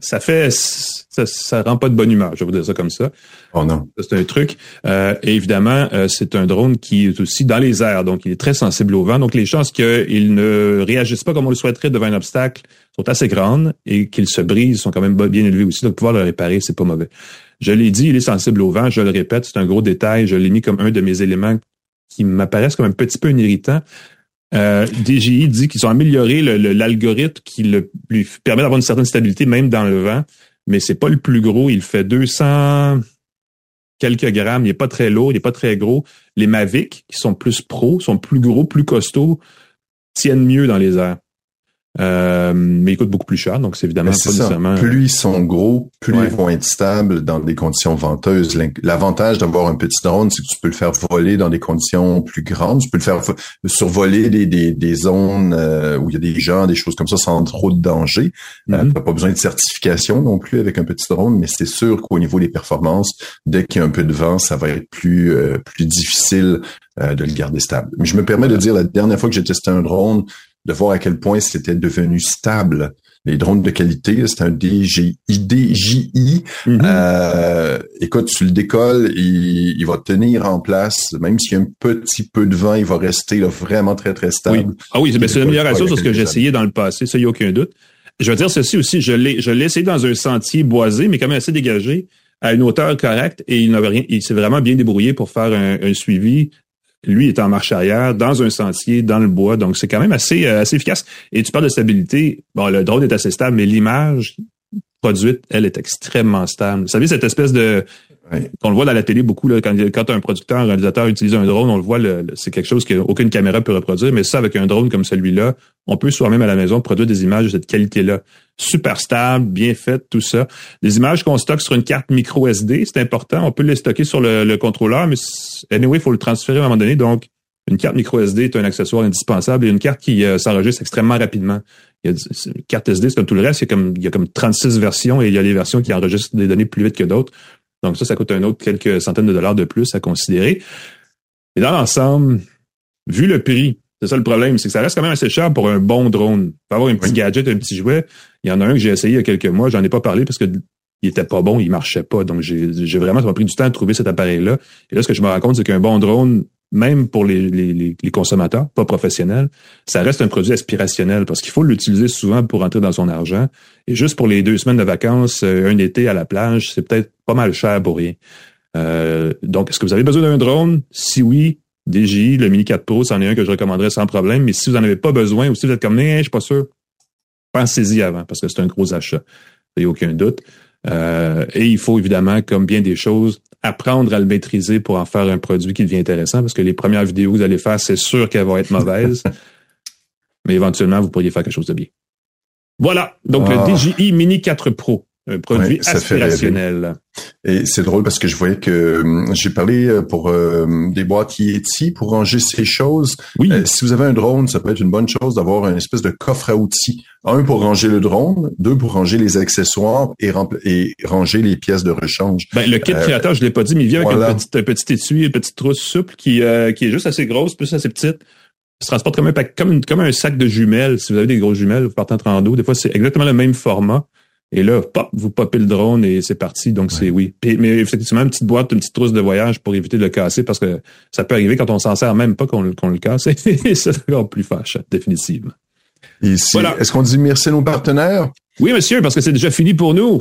ça fait ça, ça rend pas de bonne humeur, je vais vous dire ça comme ça. Oh non. C'est un truc. Euh, et évidemment, euh, c'est un drone qui est aussi dans les airs, donc il est très sensible au vent. Donc les chances qu'il ne réagisse pas comme on le souhaiterait devant un obstacle sont assez grandes et qu'il se brise sont quand même bien élevées aussi. Donc pouvoir le réparer, c'est pas mauvais. Je l'ai dit, il est sensible au vent. Je le répète, c'est un gros détail. Je l'ai mis comme un de mes éléments qui m'apparaissent comme un petit peu irritant. Euh, DJI dit qu'ils ont amélioré l'algorithme qui lui permet d'avoir une certaine stabilité même dans le vent, mais c'est pas le plus gros. Il fait 200 quelques grammes. Il n'est pas très lourd, il n'est pas très gros. Les Mavic, qui sont plus pros, sont plus gros, plus costauds, tiennent mieux dans les airs. Euh, mais ils coûtent beaucoup plus cher, donc c'est évidemment pas nécessairement. Plus ils sont gros, plus ils vont être stables dans des conditions venteuses. L'avantage d'avoir un petit drone, c'est que tu peux le faire voler dans des conditions plus grandes. Tu peux le faire survoler des, des, des zones euh, où il y a des gens, des choses comme ça, sans trop de danger. Euh, mm-hmm. pas besoin de certification non plus avec un petit drone, mais c'est sûr qu'au niveau des performances, dès qu'il y a un peu de vent, ça va être plus plus difficile de le garder stable. Mais je me permets de dire, la dernière fois que j'ai testé un drone, de voir à quel point c'était devenu stable. Les drones de qualité, c'est un DJI. DJI. Mm-hmm. euh, écoute, tu le décolles, il, il, va tenir en place, même s'il y a un petit peu de vent, il va rester vraiment très très stable. Ah oui, c'est l'amélioration sur ce que j'ai essayé dans le passé, ça il n'y a aucun doute. Je veux dire ceci aussi, je l'ai, je l'ai essayé dans un sentier boisé, mais quand même assez dégagé, à une hauteur correcte, et il n'avait rien, il s'est vraiment bien débrouillé pour faire un, un suivi lui est en marche arrière, dans un sentier, dans le bois. Donc, c'est quand même assez, euh, assez efficace. Et tu parles de stabilité. Bon, le drone est assez stable, mais l'image produite, elle, est extrêmement stable. Vous savez, cette espèce de on le voit dans la télé beaucoup là, quand, un producteur, un réalisateur utilise un drone, on le voit, c'est quelque chose qu'aucune caméra peut reproduire. Mais ça, avec un drone comme celui-là, on peut soi-même à la maison produire des images de cette qualité-là, super stable, bien faites, tout ça. Des images qu'on stocke sur une carte micro SD, c'est important. On peut les stocker sur le, contrôleur, mais anyway, il faut le transférer à un moment donné. Donc, une carte micro SD est un accessoire indispensable et une carte qui euh, s'enregistre extrêmement rapidement. Une carte SD, c'est comme tout le reste. Il y, a comme, il y a comme 36 versions et il y a des versions qui enregistrent des données plus vite que d'autres. Donc ça, ça coûte un autre quelques centaines de dollars de plus à considérer. Et dans l'ensemble, vu le prix, c'est ça le problème, c'est que ça reste quand même assez cher pour un bon drone. Pour avoir un petit gadget, un petit jouet, il y en a un que j'ai essayé il y a quelques mois, j'en ai pas parlé parce que il était pas bon, il marchait pas. Donc j'ai vraiment ça m'a pris du temps à trouver cet appareil-là. Et là, ce que je me rends compte, c'est qu'un bon drone, même pour les, les, les, consommateurs, pas professionnels, ça reste un produit aspirationnel parce qu'il faut l'utiliser souvent pour rentrer dans son argent. Et juste pour les deux semaines de vacances, euh, un été à la plage, c'est peut-être pas mal cher pour rien. Euh, donc, est-ce que vous avez besoin d'un drone? Si oui, DJI, le Mini 4 Pro, c'en est un que je recommanderais sans problème. Mais si vous n'en avez pas besoin ou si vous êtes comme, eh, je suis pas sûr, pensez-y avant parce que c'est un gros achat. Il n'y a aucun doute. Euh, et il faut évidemment, comme bien des choses, apprendre à le maîtriser pour en faire un produit qui devient intéressant, parce que les premières vidéos que vous allez faire, c'est sûr qu'elles vont être mauvaises, mais éventuellement, vous pourriez faire quelque chose de bien. Voilà, donc le ah. DJI Mini 4 Pro. un produit aspirationnel. Et c'est drôle parce que je voyais que hum, j'ai parlé euh, pour euh, des boîtes Yeti pour ranger ces choses. Oui. Euh, si vous avez un drone, ça peut être une bonne chose d'avoir une espèce de coffre à outils. Un pour ranger le drone, deux pour ranger les accessoires et, et ranger les pièces de rechange. Ben, le kit créateur, je l'ai pas dit, mais il vient avec un, petit, un petit étui, une petite trousse souple qui, qui est juste assez grosse, plus assez petite se transporte comme un, comme, comme un sac de jumelles. Si vous avez des gros jumelles, vous partez en rando. Des fois, c'est exactement le même format. Et là, pop, vous popez le drone et c'est parti. Donc, c'est oui. mais effectivement, une petite boîte, une petite trousse de voyage pour éviter de le casser parce que ça peut arriver quand on s'en sert même pas qu'on le casse. Et c'est encore plus fâche, définitivement. voilà. Est-ce qu'on dit merci à nos partenaires? Oui, monsieur, parce que c'est déjà fini pour nous.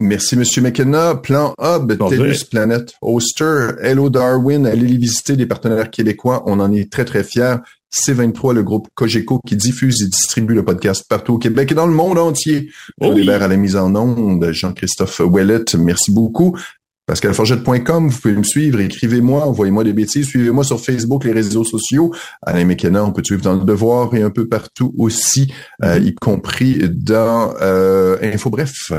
Merci, Monsieur McKenna. Plan Hub, TELUS Planet, Oster, Hello Darwin, allez les visiter, des partenaires québécois. On en est très, très fiers. C23, le groupe Cogeco qui diffuse et distribue le podcast partout au Québec et dans le monde entier. Oh oui. à la mise en onde, Jean-Christophe Ouellet, merci beaucoup. PascalForgette.com, vous pouvez me suivre, écrivez-moi, envoyez-moi des bêtises, suivez-moi sur Facebook, les réseaux sociaux. Alain McKenna, on peut suivre dans le Devoir et un peu partout aussi, euh, y compris dans euh, Info Bref.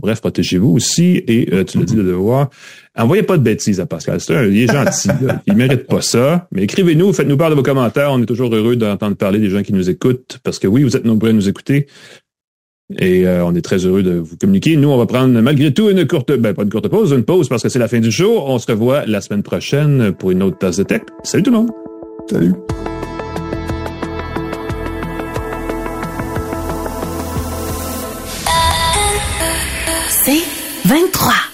Bref, protégez-vous aussi. Et euh, tu l'as dit, le devoir. Envoyez pas de bêtises à Pascal. C'est un, il est gentil. là. Il mérite pas ça. Mais écrivez-nous, faites-nous part de vos commentaires. On est toujours heureux d'entendre parler des gens qui nous écoutent. Parce que oui, vous êtes nombreux à nous écouter. Et euh, on est très heureux de vous communiquer. Nous, on va prendre malgré tout une courte, ben pas une courte pause, une pause parce que c'est la fin du show. On se revoit la semaine prochaine pour une autre tasse de tech. Salut tout le monde. Salut. 23.